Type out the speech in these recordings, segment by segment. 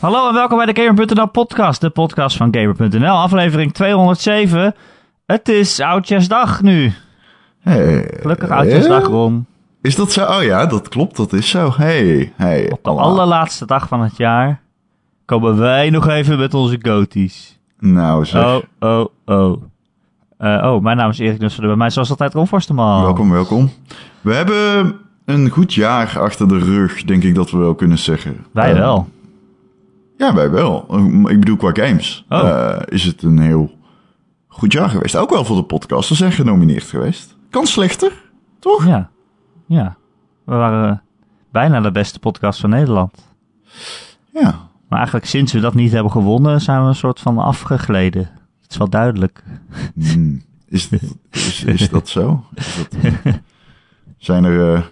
Hallo en welkom bij de Gamer.nl podcast, de podcast van Gamer.nl, aflevering 207. Het is Oudjaarsdag nu. Hey, Gelukkig Oudjaarsdag, Ron. Is dat zo? Oh ja, dat klopt, dat is zo. Hey, hey. Op de allerlaatste dag van het jaar komen wij nog even met onze goties. Nou zeg, Oh, oh, oh. Eh, oh, mijn naam is Erik Nusselen. Bij mij zoals altijd Ron Forsterman. welkom, welkom. We hebben een goed jaar achter de rug, denk ik dat we wel kunnen zeggen. Wij Eh, wel. Ja, wij wel. Ik bedoel, qua games Oh. eh, is het een heel goed jaar geweest. Ook wel voor de podcast. Ze zijn genomineerd geweest. Kan slechter, toch? Ja, ja. We waren bijna de beste podcast van Nederland. Ja. Maar eigenlijk sinds we dat niet hebben gewonnen, zijn we een soort van afgegleden. Het is wel duidelijk. Hmm. Is, is, is dat zo? Is dat, zijn er, eh,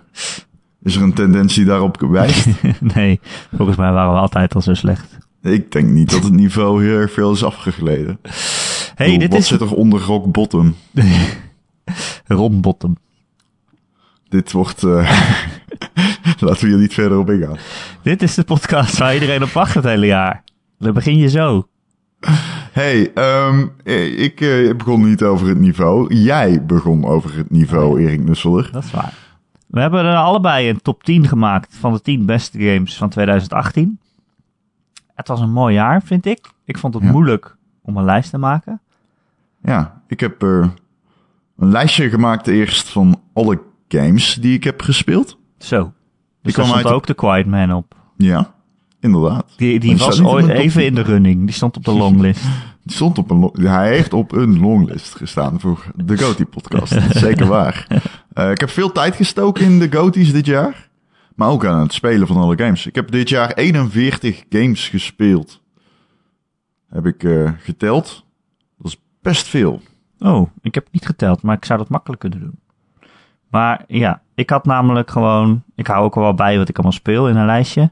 is er een tendens die daarop wijst? nee, volgens mij waren we altijd al zo slecht. Ik denk niet dat het niveau heel erg veel is afgegleden. hey, Bedoel, dit wat is zit er onder rock bottom? Ron Bottom. Dit wordt... eh, Laten we hier niet verder op ingaan. Dit is de podcast waar iedereen op wacht het hele jaar. Dan begin je zo. hey, ehm, eh, ik eh, begon niet over het niveau. Jij begon over het niveau, Erik Nusseler. Dat is waar. We hebben er allebei een top 10 gemaakt van de 10 beste games van 2018. Het was een mooi jaar, vind ik. Ik vond het Ja. moeilijk om een lijst te maken. Ja, ik heb eh, een lijstje gemaakt eerst van alle games die ik heb gespeeld. Zo. Ik Dus kwam daar stond uit- ook de Quiet Man op. Ja, inderdaad. Die, die was ooit even 10. in de running. Die stond op de longlist. Die stond op een hij heeft op een longlist gestaan voor de Goatie podcast. Dat is Zeker waar. Eh, ik heb veel tijd gestoken in de Goaties dit jaar. Maar ook aan het spelen van alle games. Ik heb dit jaar 41 games gespeeld. Heb ik eh, geteld. Dat is best veel. Oh, ik heb niet geteld, maar ik zou dat makkelijk kunnen doen. Maar ja, ik had namelijk gewoon... Ik hou ook wel bij wat ik allemaal speel in een lijstje.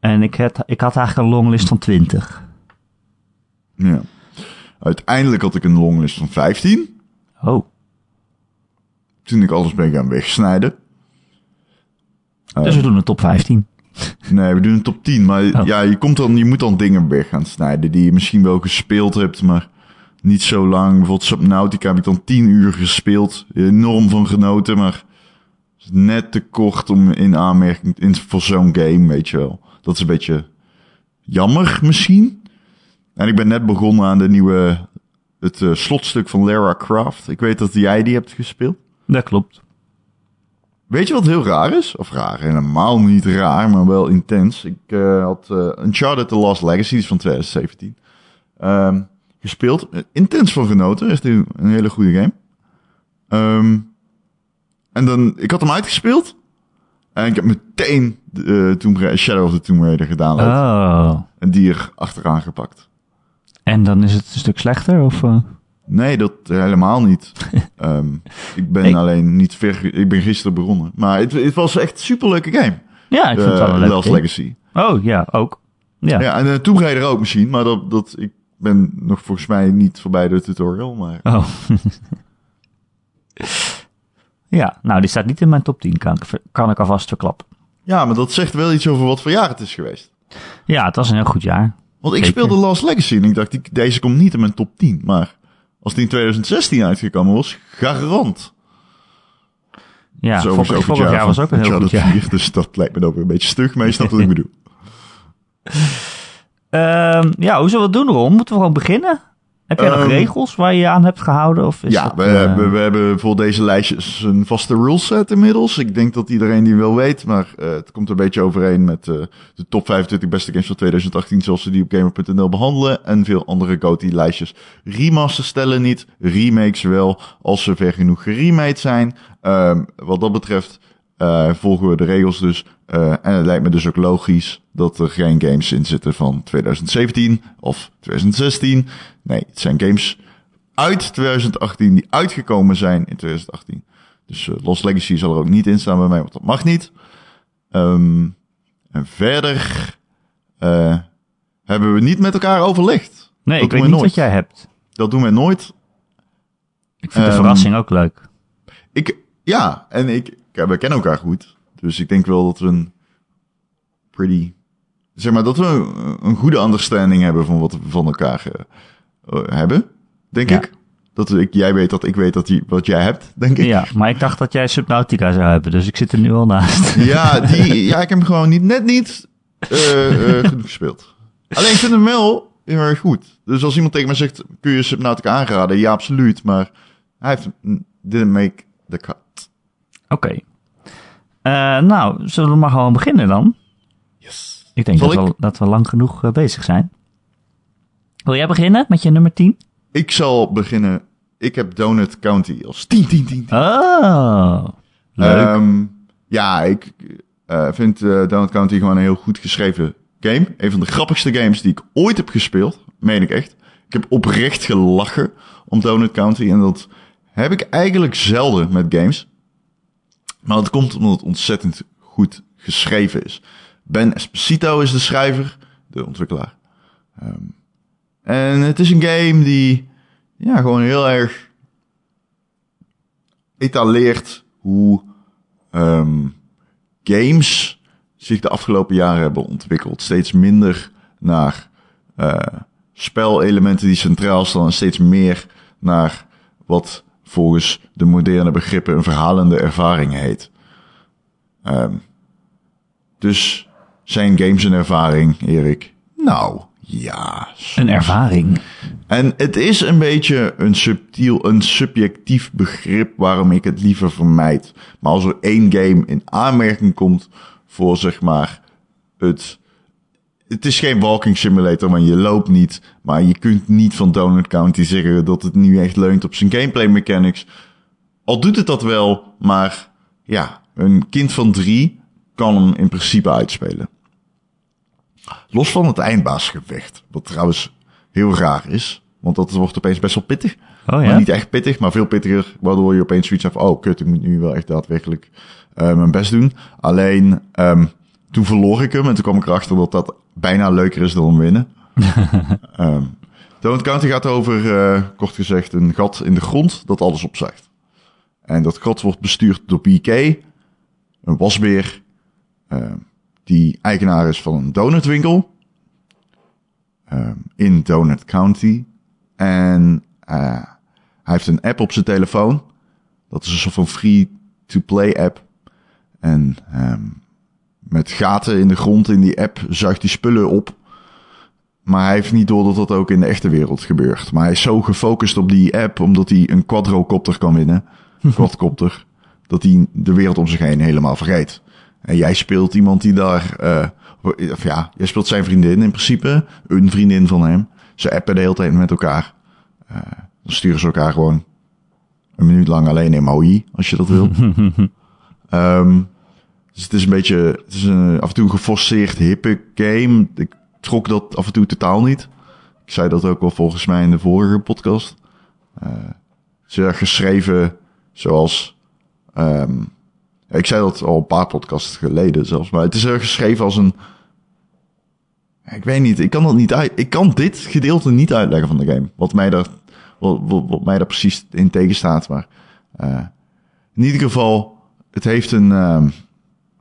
En ik had, ik had eigenlijk een longlist van 20. Ja. Uiteindelijk had ik een longlist van 15. Oh, Toen ik alles ben gaan wegsnijden. Dus we doen een top 15. Nee, we doen een top 10. Maar Oh. ja, je, komt dan, je moet dan dingen weg gaan snijden die je misschien wel gespeeld hebt, maar niet zo lang. Bijvoorbeeld Subnautica heb ik dan 10 uur gespeeld. Enorm van genoten, maar net te kort om in aanmerking in, voor zo'n game, weet je wel. Dat is een beetje jammer misschien. En ik ben net begonnen aan de nieuwe, het eh, slotstuk van Lara Croft. Ik weet dat jij die hebt gespeeld. Dat klopt. Weet je wat heel raar is? Of raar, helemaal niet raar, maar wel intens. Ik eh, had eh Uncharted The Lost Legacy, van 2017, ehm, gespeeld. Eh, Intens van genoten, echt een, een hele goede game. Ehm, en dan, ik had hem uitgespeeld. En ik heb meteen uh, Tomb Ra- Shadow of the Tomb Raider gedaan. Oh. En die er achteraan gepakt. En dan is het een stuk slechter? Of, eh? Nee, dat helemaal niet. Ehm, ik ben alleen niet ver... Ik ben gisteren begonnen. Maar het, het was echt een superleuke game. Ja, ik vind het wel een Eh. Legacy. Oh, ja, ook. Ja. Ja, en uh, Tomb Raider ook misschien, maar dat, dat, ik ben nog volgens mij niet voorbij de tutorial, maar... Oh. ja, nou, die staat niet in mijn top 10, kan ik, kan ik alvast verklappen. Ja, maar dat zegt wel iets over wat voor jaar het is geweest. Ja, het was een heel goed jaar. Want ik Zeker. speelde Lost Legacy en ik dacht, deze komt niet in mijn top 10, maar als die in 2016 uitgekomen was, garant. Ja, Zo vorig, jaar was ook een heel goed jaar. 4, dus dat lijkt me dan weer een beetje stug, maar je snapt wat ik bedoel. Ehm, ja, hoe zullen we het doen, Ron? Moeten we gewoon beginnen? Heb jij nog Ehm, regels waar je je aan hebt gehouden? Of is Ja, dat, we, eh, hebben, we hebben voor deze lijstjes een vaste ruleset inmiddels. Ik denk dat iedereen die wel weet, maar eh, het komt een beetje overeen met eh, de top 25 beste games van 2018 zoals ze die op gamer.nl behandelen. En veel andere GOTY-lijstjes. Remasters stellen niet, remakes wel, als ze ver genoeg geremade zijn. Ehm, wat dat betreft volgen we de regels dus. Eh, en het lijkt me dus ook logisch dat er geen games in zitten van 2017 of 2016. Nee, het zijn games uit 2018 die uitgekomen zijn in 2018. Dus eh, Lost Legacy zal er ook niet in staan bij mij, want dat mag niet. Ehm, en verder eh, hebben we niet met elkaar overlegd. nee, dat ik weet niet nooit. wat jij hebt. Dat doen we nooit. Ik vind de Ehm, verrassing ook leuk. Ik, ja, en ik, we kennen elkaar goed. Dus ik denk wel dat we een pretty zeg maar, dat we een, een goede understanding hebben van wat we van elkaar eh, hebben, denk Ja. ik. Dat ik, jij weet dat ik weet dat die, wat jij hebt, denk ik. Ja, maar ik dacht dat jij Subnautica zou hebben, dus ik zit er nu al naast. Ja, die, ja ik heb hem gewoon niet, net niet eh, eh, genoeg gespeeld. Alleen ik vind hem wel heel erg goed. Dus als iemand tegen mij zegt, kun je Subnautica aanraden? Ja, absoluut. Maar hij heeft, didn't make the cut. Oké. Eh, nou, zullen we maar gewoon beginnen dan? Yes. Ik denk dat we, dat we lang genoeg eh, bezig zijn. Wil jij beginnen met je nummer 10? Ik zal beginnen. Ik heb Donut County als 10, 10, 10. Oh, leuk. Ehm, ja, ik eh, vind Donut County gewoon een heel goed geschreven game. Een van de grappigste games die ik ooit heb gespeeld. Meen ik echt. Ik heb oprecht gelachen om Donut County. En dat heb ik eigenlijk zelden met games. Maar dat komt omdat het ontzettend goed geschreven is. Ben Esposito is de schrijver, de ontwikkelaar. Ehm, en het is een game die ja, gewoon heel erg etaleert hoe ehm, games zich de afgelopen jaren hebben ontwikkeld. Steeds minder naar eh, spelelementen die centraal staan en steeds meer naar wat volgens de moderne begrippen een verhalende ervaring heet. Ehm, dus zijn games een ervaring, Erik? Nou, ja. Een ervaring. En het is een beetje een subtiel, een subjectief begrip waarom ik het liever vermijd. Maar als er één game in aanmerking komt voor zeg maar het. Het is geen walking simulator, want je loopt niet. Maar je kunt niet van Donut County zeggen dat het nu echt leunt op zijn gameplay mechanics. Al doet het dat wel, maar ja, een kind van drie kan hem in principe uitspelen. Los van het eindbaasgevecht, wat trouwens heel raar is. Want dat wordt opeens best wel pittig. Oh Maar ja? niet echt pittig, maar veel pittiger. Waardoor je opeens zoiets hebt oh kut, ik moet nu wel echt daadwerkelijk eh, mijn best doen. Alleen, ehm, toen verloor ik hem en toen kwam ik erachter dat dat bijna leuker is dan winnen. Ehm Donut County gaat over, eh, kort gezegd, een gat in de grond dat alles opzuigt. En dat gat wordt bestuurd door BK, een wasbeer, ehm, die eigenaar is van een donutwinkel ehm, in Donut County. En eh, hij heeft een app op zijn telefoon. Dat is een soort van free-to-play app. En ehm, met gaten in de grond in die app zuigt hij spullen op. Maar hij heeft niet door dat dat ook in de echte wereld gebeurt. Maar hij is zo gefocust op die app, omdat hij een quadrocopter kan winnen. Quadcopter. dat hij de wereld om zich heen helemaal vergeet. En jij speelt iemand die daar... eh, of ja, jij speelt zijn vriendin in principe. Een vriendin van hem. Ze appen de hele tijd met elkaar. Eh, dan sturen ze elkaar gewoon een minuut lang alleen emoji, als je dat wil. Ehm, dus het is een beetje, het is af en toe een geforceerd hippe game. Ik trok dat af en toe totaal niet. Ik zei dat ook wel volgens mij in de vorige podcast. Eh, het is geschreven zoals, ehm, ik zei dat al een paar podcasts geleden zelfs, maar het is erg geschreven als een, ik weet niet, ik kan dat niet uit, ik kan dit gedeelte niet uitleggen van de game. Wat mij daar, wat, wat, wat mij daar precies in tegenstaat, maar eh, in ieder geval, het heeft een, ehm,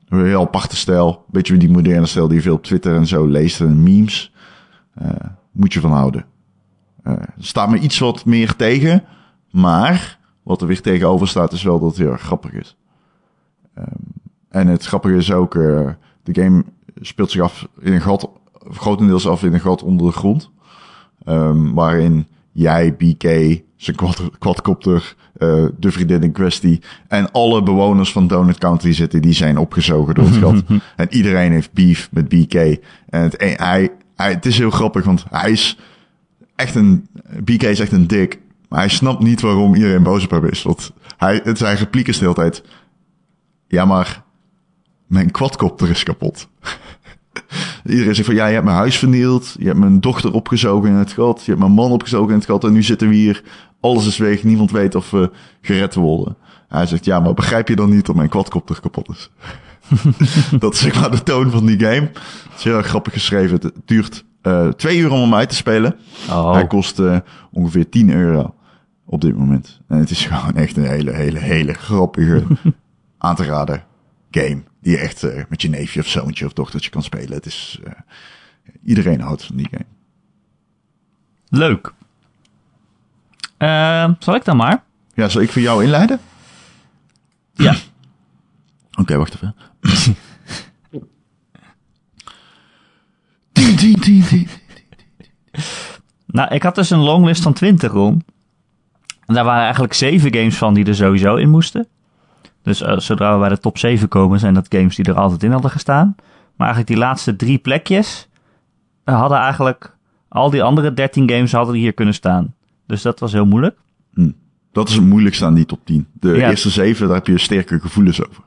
een heel aparte stijl. Beetje die moderne stijl die veel op Twitter en zo leest en memes. Eh, moet je van houden. Er staat me iets wat meer tegen. Maar wat er weer tegenover staat is wel dat het heel erg grappig is. Ehm, en het grappige is ook, eh, de game speelt zich af in een gat, grotendeels af in een gat onder de grond. Ehm, waarin jij, BK, zijn quad- quadcopter, eh, de vriendin in kwestie en alle bewoners van Donut County zitten, die zijn opgezogen door het gat. en iedereen heeft beef met BK. En het, hij, hij, het is heel grappig, want hij is echt een, BK is echt een dik. Maar hij snapt niet waarom iedereen boos op hem is. Want hij, het zijn repliek is de hele tijd. Ja, maar mijn quadcopter is kapot. Iedereen zegt van, ja, je hebt mijn huis vernield. Je hebt mijn dochter opgezogen in het gat. Je hebt mijn man opgezogen in het gat. En nu zitten we hier. Alles is weg. Niemand weet of we gered worden. Hij zegt, ja, maar begrijp je dan niet dat mijn quadcopter kapot is? dat is zeg maar de toon van die game. Het is heel erg grappig geschreven. Het duurt eh, twee uur om hem uit te spelen. Oh, Hij kost eh, ongeveer 10 euro op dit moment. En het is gewoon echt een hele, hele, hele grappige aan te raden game. Die je echt eh, met je neefje of zoontje of dochtertje kan spelen. Het is, iedereen houdt van die game. Leuk. Eh, zal ik dan maar? Ja, zal ik voor jou inleiden? Ja. Oké, wacht even. Nou, ik had dus een longlist van 20 rond. En daar waren eigenlijk zeven games van die er sowieso in moesten. Dus eh, zodra we bij de top 7 komen, zijn dat games die er altijd in hadden gestaan. Maar eigenlijk die laatste drie plekjes eh, hadden eigenlijk al die andere 13 games hadden hier kunnen staan. Dus dat was heel moeilijk. Hm. Dat is het moeilijkste aan die top 10. De Ja. eerste zeven, daar heb je sterke gevoelens over.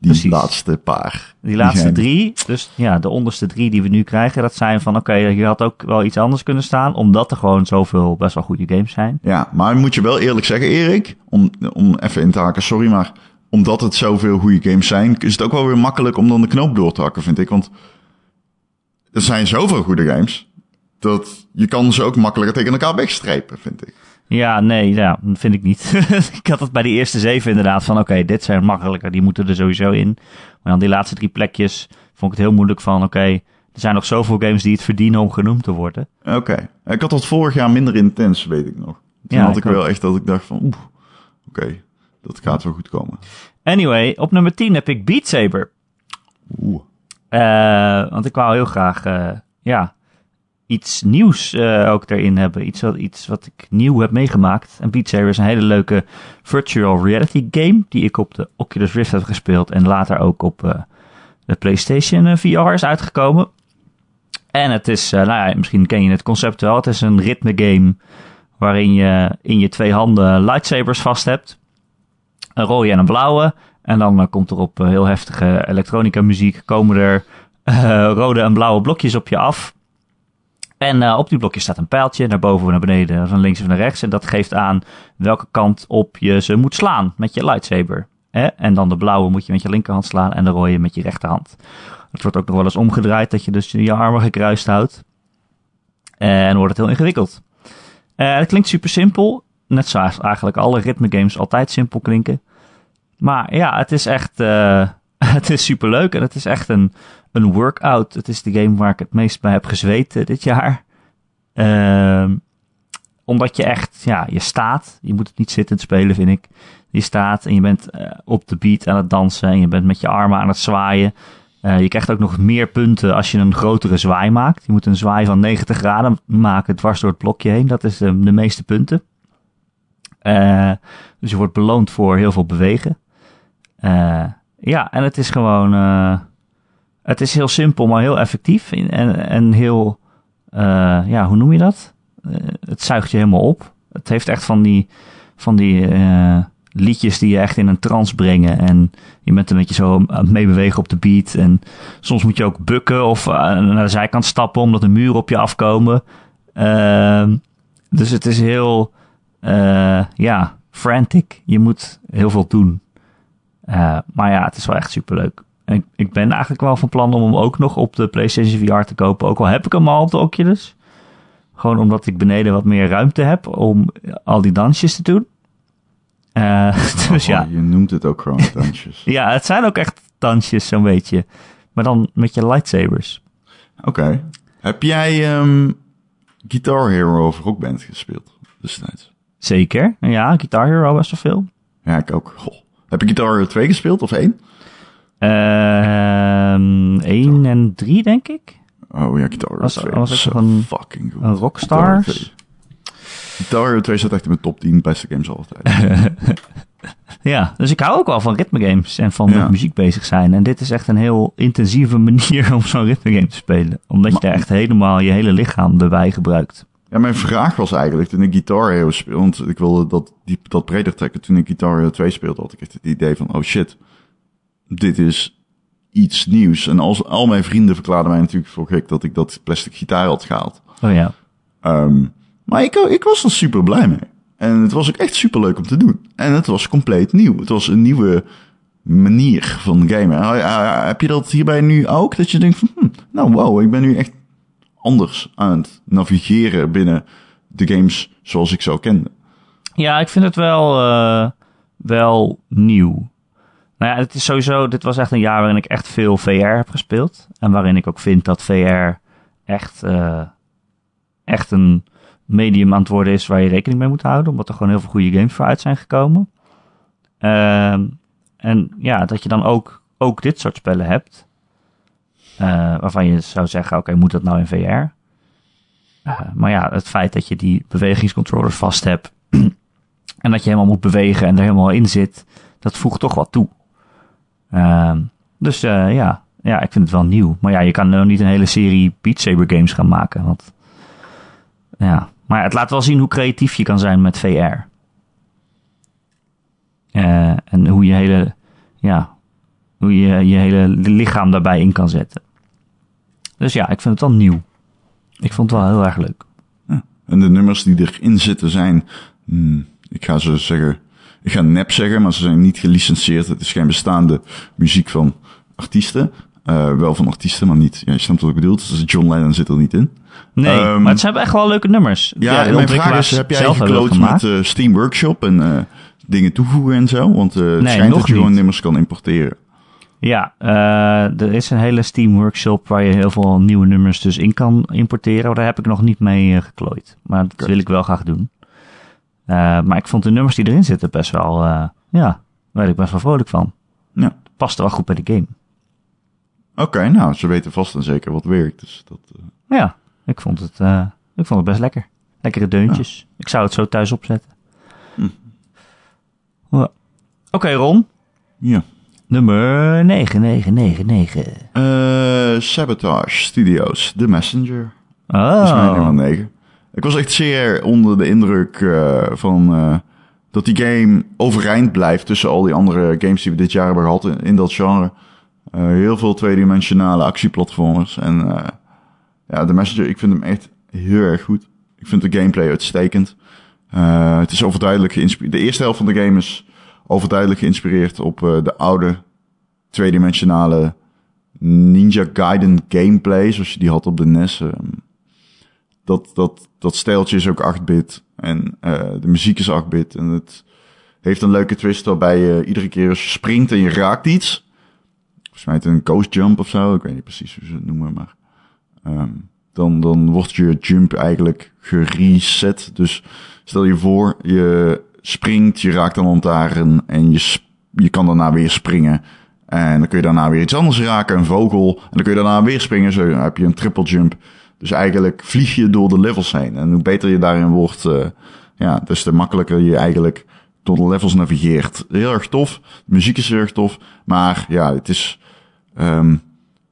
Die Precies. laatste paar. Die laatste drie, dus ja, de onderste drie die we nu krijgen, dat zijn van oké, hier had ook wel iets anders kunnen staan. Omdat er gewoon zoveel best wel goede games zijn. Ja, maar moet je wel eerlijk zeggen, Erik, om, om even in te haken, sorry, maar omdat het zoveel goede games zijn, is het ook wel weer makkelijk om dan de knoop door te hakken, vind ik. Want er zijn zoveel goede games, dat je kan ze ook makkelijker tegen elkaar wegstrepen, vind ik. Ja, nee, ja, dat vind ik niet. ik had het bij die eerste zeven inderdaad van oké, dit zijn makkelijker, die moeten er sowieso in. Maar dan die laatste drie plekjes vond ik het heel moeilijk van oké, er zijn nog zoveel games die het verdienen om genoemd te worden. Oké, ik had dat vorig jaar minder intens, weet ik nog. Toen Ja, had ik, ik ook. wel echt dat ik dacht van, oeh, oké, dat gaat wel goed komen. Anyway, op nummer 10 heb ik Beat Saber. Oeh. Eh, want ik wou heel graag, eh, ja, iets nieuws eh, ook erin hebben. Iets wat, iets wat ik nieuw heb meegemaakt. En Beat Saber is een hele leuke virtual reality game. Die ik op de Oculus Rift heb gespeeld. En later ook op eh, de PlayStation eh, VR is uitgekomen. En het is, nou ja, misschien ken je het concept wel. Het is een ritme game waarin je in je twee handen lightsabers vast hebt. Een rode en een blauwe. En dan komt er op heel heftige elektronica muziek komen er rode en blauwe blokjes op je af. En eh, op die blokjes staat een pijltje, naar boven of naar beneden, van links of naar rechts. En dat geeft aan welke kant op je ze moet slaan met je lightsaber. En dan de blauwe moet je met je linkerhand slaan en de rode met je rechterhand. Het wordt ook nog wel eens omgedraaid, dat je dus je armen gekruist houdt. En wordt het heel ingewikkeld. Eh, het klinkt super simpel. Net zoals eigenlijk alle ritme games altijd simpel klinken. Maar ja, het is echt. eh, het is super leuk en het is echt een, een workout. Het is de game waar ik het meest bij heb gezweten dit jaar. Ehm, omdat je echt, ja, je staat. Je moet het niet zittend spelen, vind ik. Je staat en je bent eh, op de beat aan het dansen. En je bent met je armen aan het zwaaien. Eh, je krijgt ook nog meer punten als je een grotere zwaai maakt. Je moet een zwaai van 90 graden maken dwars door het blokje heen. Dat is de, de meeste punten. Eh, dus je wordt beloond voor heel veel bewegen. Ja, en het is gewoon. Het is heel simpel, maar heel effectief. En, en, heel. eh, ja, hoe noem je dat? Eh, het zuigt je helemaal op. Het heeft echt van die. Van die eh, liedjes die je echt in een trance brengen. En je bent een beetje zo meebewegen op de beat. En soms moet je ook bukken of naar de zijkant stappen omdat er muren op je afkomen. Ehm, dus het is heel. ja, frantic. Je moet heel veel doen. Maar ja, het is wel echt superleuk. En ik, ik ben eigenlijk wel van plan om hem ook nog op de PlayStation VR te kopen. Ook al heb ik hem al op de Oculus. Gewoon omdat ik beneden wat meer ruimte heb om al die dansjes te doen. Eh, dus ja. Oh, je noemt het ook gewoon dansjes. ja, het zijn ook echt dansjes zo'n beetje. Maar dan met je lightsabers. Oké. Heb jij ehm, Guitar Hero of Rock Band gespeeld destijds? Zeker. Ja, Guitar Hero best wel veel. Ja, ik ook. Goh. Heb je Guitar Hero 2 gespeeld of 1? Ehm 1 en 3 denk ik. Oh ja, Guitar Hero Was- 2. was toch een- fucking goed. Een Rockstars. Guitar Hero 2. Guitar Hero 2 staat echt in mijn top 10 beste games altijd. Ja, dus ik hou ook wel van ritmegames en van Ja. met muziek bezig zijn. En dit is echt een heel intensieve manier om zo'n ritmegame te spelen. Omdat je daar echt helemaal je hele lichaam erbij gebruikt. Ja, mijn vraag was eigenlijk, toen ik Guitar Hero speelde, want ik wilde dat, die, dat breder trekken. Toen ik Guitar Hero 2 speelde, had ik echt het idee van, oh shit, dit is iets nieuws. En als, al mijn vrienden verklaarden mij natuurlijk voor gek dat ik dat plastic gitaar had gehaald. Oh ja. Ehm, maar ik, ik was er super blij mee. En het was ook echt super leuk om te doen. En het was compleet nieuw. Het was een nieuwe manier van gamen. Heb je dat hierbij nu ook? Dat je denkt van, hm, nou wow, ik ben nu echt anders aan het navigeren binnen de games zoals ik zo kende. Ja, ik vind het wel, eh, wel nieuw. Nou ja, het is sowieso, dit was echt een jaar waarin ik echt veel VR heb gespeeld. En waarin ik ook vind dat VR echt, uh, echt een medium aan het worden is waar je rekening mee moet houden. Omdat er gewoon heel veel goede games voor uit zijn gekomen. Uh, en ja, dat je dan ook, ook dit soort spellen hebt. Uh, waarvan je zou zeggen, oké, moet dat nou in VR? Uh, maar ja, het feit dat je die bewegingscontrollers vast hebt. en dat je helemaal moet bewegen en er helemaal in zit. Dat voegt toch wat toe. Dus ja, ja, ik vind het wel nieuw. Maar ja, je kan nog niet een hele serie Beat Saber games gaan maken. Want, ja. Maar het laat wel zien hoe creatief je kan zijn met VR. Uh, en hoe je hele, ja, hoe je je hele lichaam daarbij in kan zetten. Dus ja, ik vind het wel nieuw. Ik vond het wel heel erg leuk. En de nummers die erin zitten zijn, hmm, ik ga ze zeggen, ik ga nep zeggen, maar ze zijn niet gelicenseerd. Het is geen bestaande muziek van artiesten. Uh, wel van artiesten, maar niet. Ja, je snapt wat ik bedoel. Dus John Lennon zit er niet in. Nee, um, maar het zijn echt wel leuke nummers. Ja, ja mijn vraag is, heb jij gekloot met uh, Steam Workshop en uh, dingen toevoegen en zo? Want het nee, schijnt dat je gewoon nummers kan importeren. Ja, er is een hele Steam Workshop waar je heel veel nieuwe nummers dus in kan importeren. Daar heb ik nog niet mee geklooid. Maar dat wil ik wel graag doen. Maar ik vond de nummers die erin zitten best wel, ja, daar ik best wel vrolijk van. Ja. Paste wel goed bij de game. Oké, okay, nou, ze weten vast en zeker wat werkt. Dus dat, uh... Ja, ik vond, het, uh, ik vond het best lekker. Lekkere deuntjes. Ja. Ik zou het zo thuis opzetten. Hm. Oké, okay, Ron. Ja. Nummer 9999. Uh, Sabotage Studios, The Messenger. Oh. Dat is mijn nummer 9. Ik was echt zeer onder de indruk uh, van uh, dat die game overeind blijft tussen al die andere games die we dit jaar hebben gehad in, in dat genre. Uh, heel veel tweedimensionale actieplatformers. En uh, ja, The Messenger, ik vind hem echt heel erg goed. Ik vind de gameplay uitstekend. Uh, het is overduidelijk geïnspireerd. De eerste helft van de game is overduidelijk geïnspireerd op de oude tweedimensionale Ninja Gaiden gameplay, zoals je die had op de NES. Um, dat, dat, dat stijltje is ook 8-bit en de muziek is 8-bit en het heeft een leuke twist waarbij je iedere keer als je springt en je raakt iets, volgens mij een ghost jump of zo, ik weet niet precies hoe ze het noemen, maar um, dan, dan wordt je jump eigenlijk gereset. Dus stel je voor, je springt, je raakt een lantaarn en je, je kan daarna weer springen. En dan kun je daarna weer iets anders raken, een vogel. En dan kun je daarna weer springen, zo heb je een triple jump. Dus eigenlijk vlieg je door de levels heen. En hoe beter je daarin wordt, uh, ja, des te makkelijker je eigenlijk door de levels navigeert. Heel erg tof. Muziek is heel erg tof. Maar ja, het is um,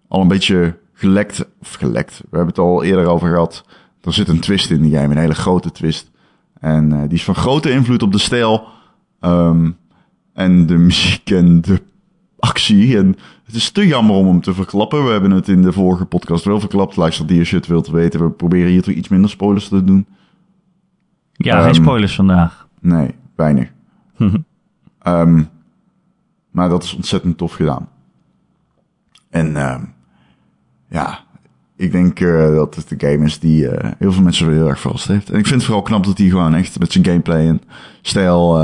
al een beetje gelekt. Of gelekt. We hebben het al eerder over gehad. Er zit een twist in die game, een hele grote twist. En uh, die is van grote invloed op de stijl. Um, en de muziek en de actie. En het is te jammer om hem te verklappen. We hebben het in de vorige podcast wel verklapt. Luister die als je het wilt weten. We proberen hier toch iets minder spoilers te doen. Ja, um, geen spoilers vandaag. Nee, weinig. um, maar dat is ontzettend tof gedaan. En um, ja, ik denk uh, dat het de game is die uh, heel veel mensen heel erg verrast heeft. En ik vind het vooral knap dat hij gewoon echt met zijn gameplay en stijl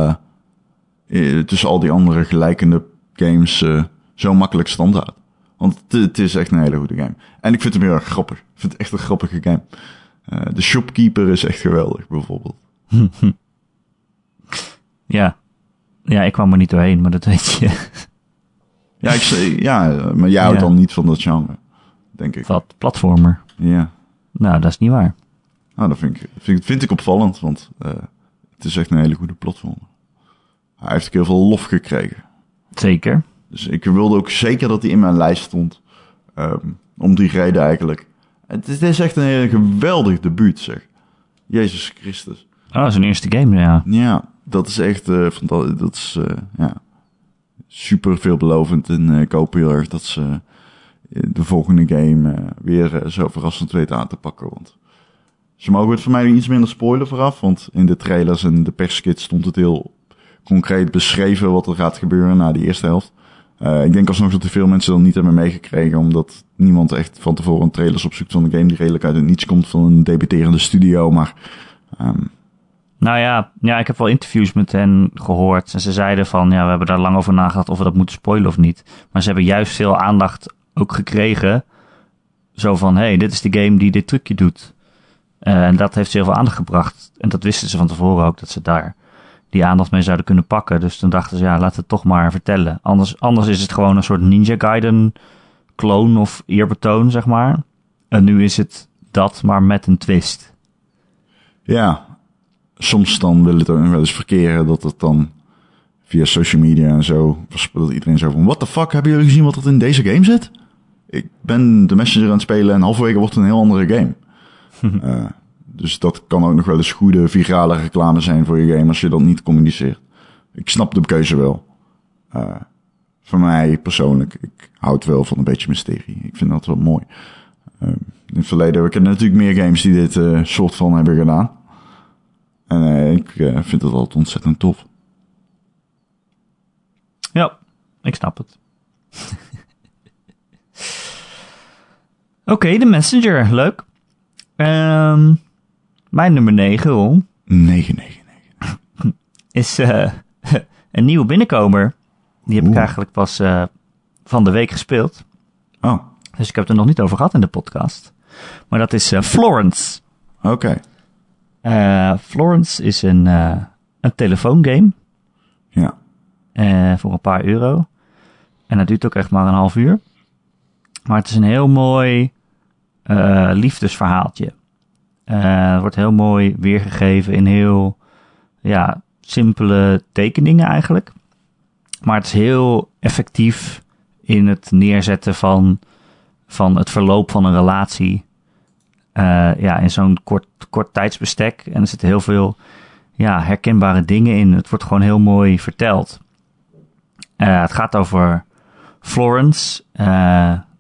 uh, tussen al die andere gelijkende games uh, zo makkelijk stand houdt. Want het, is echt een hele goede game. En ik vind hem heel erg grappig. Ik vind het echt een grappige game. Uh, de shopkeeper is echt geweldig, bijvoorbeeld. ja. Ja, ik kwam er niet doorheen, maar dat weet je. Ja, ik, ja, maar jij houdt dan niet van dat genre, denk ik. Wat, platformer? Ja. Nou, dat is niet waar. Nou, dat vind ik, vind, vind ik opvallend, want uh, het is echt een hele goede platformer. Hij heeft ook heel veel lof gekregen. Zeker. Dus ik wilde ook zeker dat hij in mijn lijst stond. Um, om die reden eigenlijk. Het is, het is echt een hele geweldig debuut, zeg. Jezus Christus. Oh, zijn eerste game, ja. Ja, dat is echt, uh, dat, dat is, uh, ja, super veelbelovend. En uh, ik hoop heel erg dat ze de volgende game weer zo verrassend weten aan te pakken. Want ze mogen het voor mij iets minder spoilen vooraf. Want in de trailers en de perskit stond het heel concreet beschreven wat er gaat gebeuren na die eerste helft. Uh, ik denk alsnog dat er veel mensen dan niet hebben meegekregen, omdat niemand echt van tevoren trailers opzoekt van een game die redelijk uit het niets komt van een debuterende studio. Maar um, Nou ja, ja, ik heb wel interviews met hen gehoord. En ze zeiden van, ja, we hebben daar lang over nagedacht of we dat moeten spoilen of niet. Maar ze hebben juist veel aandacht ook gekregen. Zo van, hé, hey, dit is de game die dit trucje doet. Uh, en dat heeft ze heel veel aandacht gebracht. En dat wisten ze van tevoren ook, dat ze daar die aandacht mee zouden kunnen pakken. Dus toen dachten ze, ja, laten we het toch maar vertellen. Anders, anders is het gewoon een soort Ninja Gaiden clone of eerbetoon, zeg maar. En nu is het dat, maar met een twist. Ja, soms dan wil het wel eens verkeren dat het dan via social media en zo, dat iedereen zo van, what the fuck, hebben jullie gezien wat er in deze game zit? Ik ben de Messenger aan het spelen en halverwege wordt het een heel andere game. uh, dus dat kan ook nog wel eens goede virale reclame zijn voor je game als je dat niet communiceert. Ik snap de keuze wel. Uh, voor mij persoonlijk, ik houd wel van een beetje mysterie. Ik vind dat wel mooi. Uh, in het verleden heb ik natuurlijk meer games die dit uh, soort van hebben gedaan. En ik vind het altijd ontzettend tof. Ja, ik snap het. Oké, okay, de Messenger, leuk. Um, mijn nummer 9, Ron. 999. Is uh, een nieuwe binnenkomer. Die heb ik eigenlijk pas uh, van de week gespeeld. Oh. Dus ik heb het er nog niet over gehad in de podcast. Maar dat is uh, Florence. Oké. Okay. Florence is een, een telefoongame. Ja. voor een paar euro. En dat duurt ook echt maar een half uur. Maar het is een heel mooi liefdesverhaaltje. Uh, wordt heel mooi weergegeven in heel ja, simpele tekeningen eigenlijk. Maar het is heel effectief in het neerzetten van, van het verloop van een relatie. Uh, ja, in zo'n kort, kort tijdsbestek. En er zitten heel veel ja, herkenbare dingen in. Het wordt gewoon heel mooi verteld. Uh, het gaat over Florence.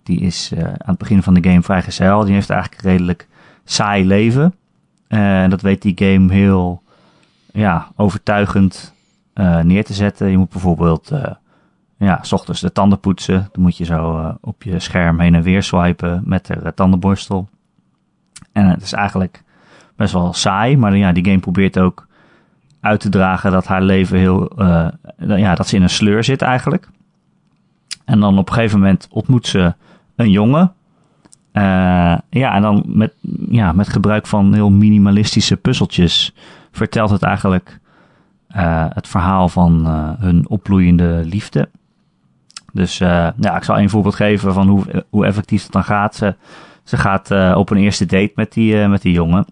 die is aan het begin van de game vrijgezel. Die heeft eigenlijk redelijk saai leven. En dat weet die game heel ja, overtuigend neer te zetten. Je moet bijvoorbeeld ja, s ochtends de tanden poetsen. Dan moet je zo op je scherm heen en weer swipen met de tandenborstel. En het is eigenlijk best wel saai, maar ja, die game probeert ook uit te dragen dat haar leven heel, ja, dat ze in een sleur zit eigenlijk. En dan op een gegeven moment ontmoet ze een jongen uh, ja, en dan met, ja, met gebruik van heel minimalistische puzzeltjes vertelt het eigenlijk uh, het verhaal van hun opbloeiende liefde. Dus ja, ik zal een voorbeeld geven van hoe, hoe effectief het dan gaat. Ze, ze gaat op een eerste date met die, met die jongen.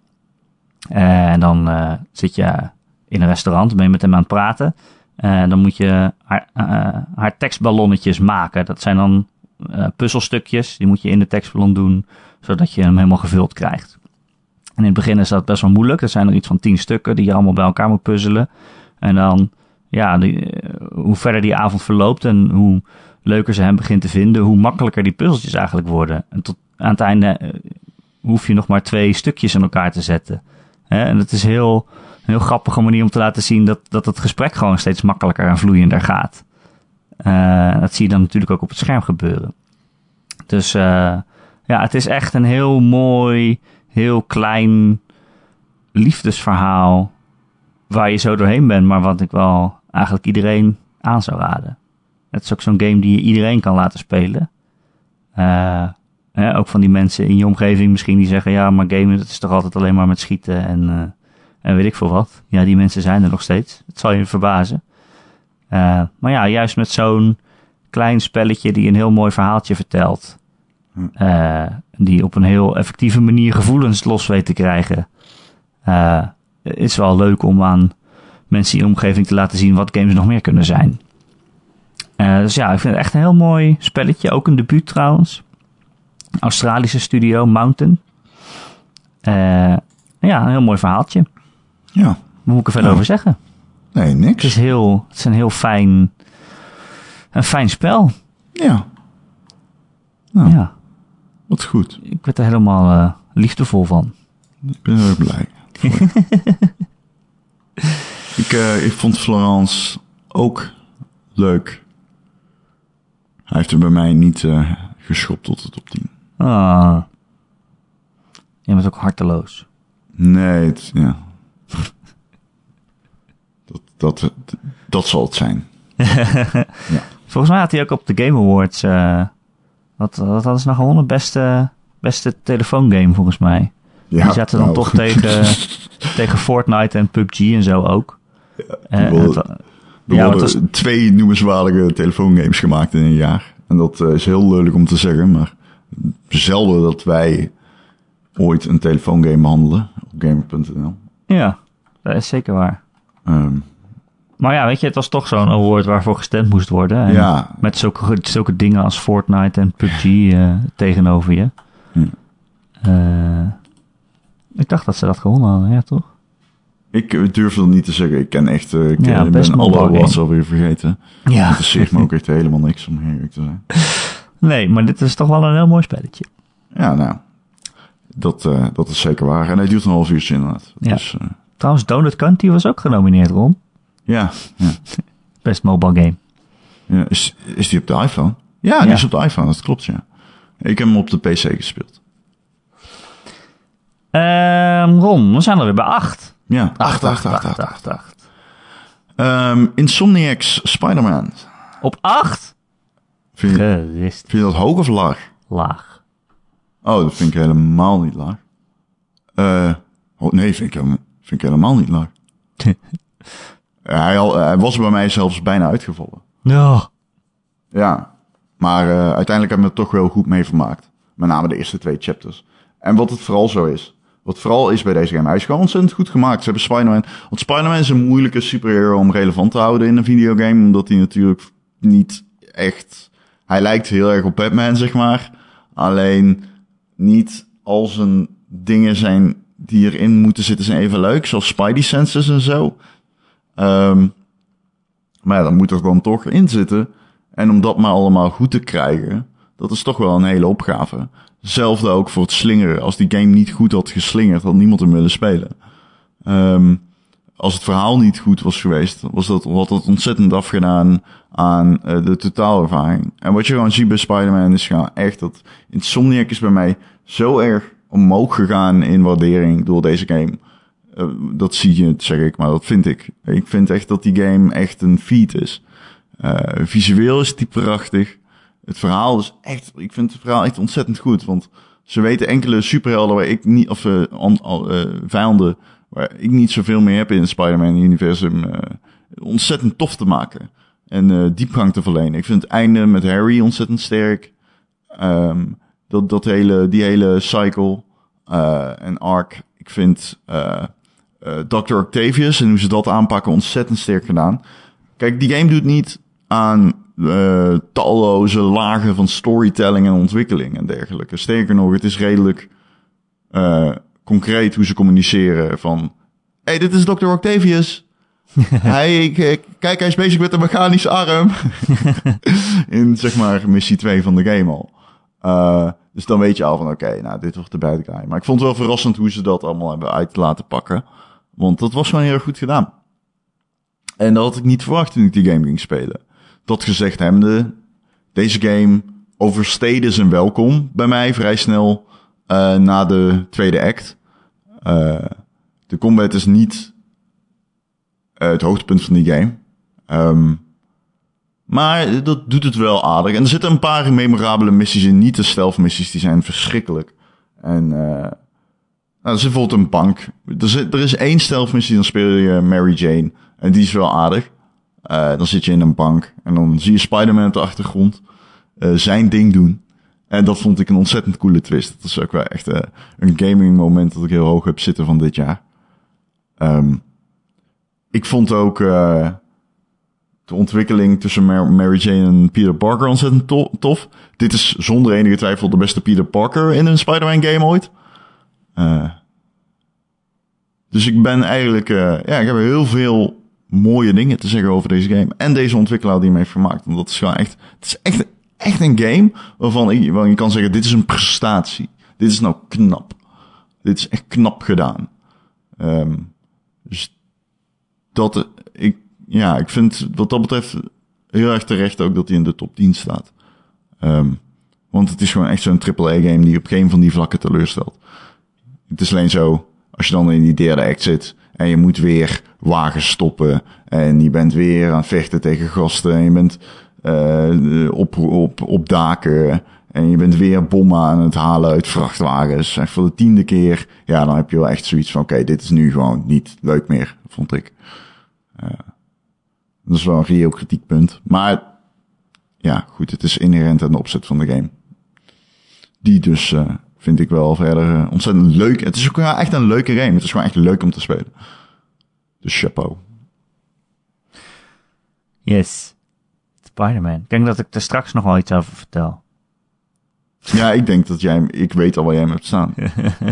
en dan zit je in een restaurant, ben je met hem aan het praten. En dan moet je haar, haar tekstballonnetjes maken. Dat zijn dan puzzelstukjes. Die moet je in de tekstballon doen, zodat je hem helemaal gevuld krijgt. En in het begin is dat best wel moeilijk. Er zijn er iets van tien stukken die je allemaal bij elkaar moet puzzelen. En dan, ja, eh, hoe verder die avond verloopt en hoe leuker ze hem begint te vinden, hoe makkelijker die puzzeltjes eigenlijk worden. En tot aan het einde uh, hoef je nog maar twee stukjes in elkaar te zetten. En het is heel, een heel grappige manier om te laten zien dat, dat het gesprek gewoon steeds makkelijker en vloeiender gaat. Uh, dat zie je dan natuurlijk ook op het scherm gebeuren. Dus uh, ja, het is echt een heel mooi, heel klein liefdesverhaal waar je zo doorheen bent, maar wat ik wel eigenlijk iedereen aan zou raden. Het is ook zo'n game die je iedereen kan laten spelen. Uh, ook van die mensen in je omgeving misschien die zeggen, ja, maar gamen dat is toch altijd alleen maar met schieten en, uh, en weet ik veel wat. Ja, die mensen zijn er nog steeds. Het zal je verbazen. Uh, maar ja, juist met zo'n klein spelletje die een heel mooi verhaaltje vertelt. Uh, die op een heel effectieve manier gevoelens los weet te krijgen. Uh, is wel leuk om aan mensen in je omgeving te laten zien wat games nog meer kunnen zijn. dus ja, ik vind het echt een heel mooi spelletje. Ook een debuut trouwens. Australische studio, Mountain. ja, een heel mooi verhaaltje. Ja. Wat moet ik er verder over zeggen? Nee, niks. Het is, heel, het is een heel fijn, een fijn spel. Ja. Nou, ja. Wat goed. Ik werd er helemaal uh, liefdevol van. Ik ben heel blij. ik, uh, ik vond Florence ook leuk. Hij heeft er bij mij niet uh, geschopt tot de top 10. Ah. Je bent ook harteloos. Nee, het, ja. Dat, dat zal het zijn. Volgens mij had hij ook op de Game Awards. eh, wat, wat hadden ze nou gewonnen? Beste, beste telefoongame volgens mij. Ja, die zaten dan nou, toch tegen, tegen Fortnite en PUBG en zo ook. Eh, worden- het- Er ja, worden was- twee noemenswaardige telefoongames gemaakt in een jaar. En dat eh, is heel lelijk om te zeggen, maar zelden dat wij ooit een telefoongame behandelen op gamer.nl. ja, dat is zeker waar. Ehm, Maar ja, weet je, het was toch zo'n award waarvoor gestemd moest worden. En ja, Met zulke, zulke dingen als Fortnite en PUBG eh, tegenover je. Hm. Eh, ik dacht dat ze dat gewonnen hadden, ja toch? ik durf dat niet te zeggen. Ik ken echt, eh, ik Ja, eh, best ben alle awards alweer vergeten. Ja. Interesseert me ook echt helemaal niks om eerlijk te zijn. Nee, maar dit is toch wel een heel mooi spelletje. Ja, nou, dat, eh, dat is zeker waar. En hij duurt een half uurtje inderdaad. Ja. Dus, eh, Trouwens, Donut County was ook genomineerd, Ron. ja, ja. Best mobile game. Ja, is, is die op de iPhone? Ja, die Ja. is op de iPhone, dat klopt, ja. Ik heb hem op de PC gespeeld. Ehm, Ron, we zijn alweer bij 8. Ja, 8, 8, 8, 8. 8, 8. Ehm, Insomniacs Spider-Man. Op 8? Vind, je- vind je dat hoog of laag? Laag. Oh, dat vind ik helemaal niet laag. Eh, oh, nee, vind ik, hem- vind ik helemaal niet laag. hij, al, hij was bij mij zelfs bijna uitgevallen. Ja. Ja, maar eh, uiteindelijk hebben we het toch wel goed mee vermaakt. Met name de eerste twee chapters. En wat het vooral zo is. Wat vooral is bij deze game. Hij is gewoon ontzettend goed gemaakt. Ze hebben Spider-Man. Want Spider-Man is een moeilijke superhero om relevant te houden in een videogame. Omdat hij natuurlijk niet echt. Hij lijkt heel erg op Batman, zeg maar. Alleen niet al zijn dingen zijn die erin moeten zitten zijn even leuk. Zoals Spidey senses en zo. Ehm, maar ja, moet er dan toch in zitten. En om dat maar allemaal goed te krijgen, dat is toch wel een hele opgave. Hetzelfde ook voor het slingeren. Als die game niet goed had geslingerd, had niemand hem willen spelen. Ehm, als het verhaal niet goed was geweest, was dat, had dat ontzettend afgedaan aan eh, de totaalervaring. En wat je gewoon ziet bij Spider-Man is gewoon echt dat Insomniac is bij mij zo erg omhoog gegaan in waardering door deze game. Eh, dat zie je, zeg ik, maar dat vind ik. Ik vind echt dat die game echt een feat is. Eh, visueel is die prachtig. Het verhaal is echt, ik vind het verhaal echt ontzettend goed. Want ze weten enkele superhelden waar ik niet, of vijanden waar ik niet zoveel mee heb in het Spider-Man-universum, eh, ontzettend tof te maken. En eh, diepgang te verlenen. Ik vind het einde met Harry ontzettend sterk. Ehm, dat, dat hele, die hele cycle eh, en arc. Ik vind Dr. Octavius en hoe ze dat aanpakken ontzettend sterk gedaan. Kijk, die game doet niet aan talloze lagen van storytelling en ontwikkeling en dergelijke. Sterker nog, het is redelijk eh, concreet hoe ze communiceren van... hey, dit is Dr. Octavius. hij, kijk, hij is bezig met een mechanische arm. In, zeg maar, missie 2 van de game al. Eh, dus dan weet je al van, oké, nou, dit wordt de bad guy. Maar ik vond het wel verrassend hoe ze dat allemaal hebben uit laten pakken. Want dat was gewoon heel erg goed gedaan. En dat had ik niet verwacht toen ik die game ging spelen. Dat gezegd hebbende, deze game oversteden zijn welkom bij mij vrij snel eh, na de tweede act. Eh, de combat is niet eh, het hoogtepunt van die game. Ehm, maar dat doet het wel aardig. En er zitten een paar memorabele missies in. Niet de stealth missies, die zijn verschrikkelijk. En eh nou, er zit bijvoorbeeld een bank. Er, zit, er is één stealth missie, dan speel je Mary Jane. En die is wel aardig. Eh, dan zit je in een bank en dan zie je Spider-Man op de achtergrond zijn ding doen. En dat vond ik een ontzettend coole twist. Dat is ook wel echt eh, een gaming moment dat ik heel hoog heb zitten van dit jaar. Ehm, ik vond ook eh, de ontwikkeling tussen Mar- Mary Jane en Peter Parker ontzettend to- tof. Dit is zonder enige twijfel de beste Peter Parker in een Spider-Man game ooit. Eh, dus ik ben eigenlijk, ja, ik heb heel veel mooie dingen te zeggen over deze game. En deze ontwikkelaar die hem heeft vermaakt. Want dat is gewoon echt, het is echt, echt een game waarvan, je kan zeggen, dit is een prestatie. Dit is nou knap. Dit is echt knap gedaan. Ehm, dus dat, ik, ja, ik vind wat dat betreft heel erg terecht ook dat hij in de top 10 staat. Ehm, want het is gewoon echt zo'n AAA-game die op geen van die vlakken teleurstelt. Het is alleen zo, als je dan in die derde act zit En je moet weer wagens stoppen. En je bent weer aan vechten tegen gasten. En je bent op, op, op daken. En je bent weer bommen aan het halen uit vrachtwagens. En voor de tiende keer, ja, dan heb je wel echt zoiets van: oké, dit is nu gewoon niet leuk meer, vond ik. Uh, dat is wel een reëel kritiekpunt. Maar ja, goed, het is inherent aan de opzet van de game. Die dus, uh, vind ik wel verder ontzettend leuk. Het is ook echt een leuke game. Het is gewoon echt leuk om te spelen. Dus chapeau. Yes. Spider-Man. Ik denk dat ik er straks nog wel iets over vertel. Ja, ik denk dat jij Ik weet al waar jij hem hebt staan.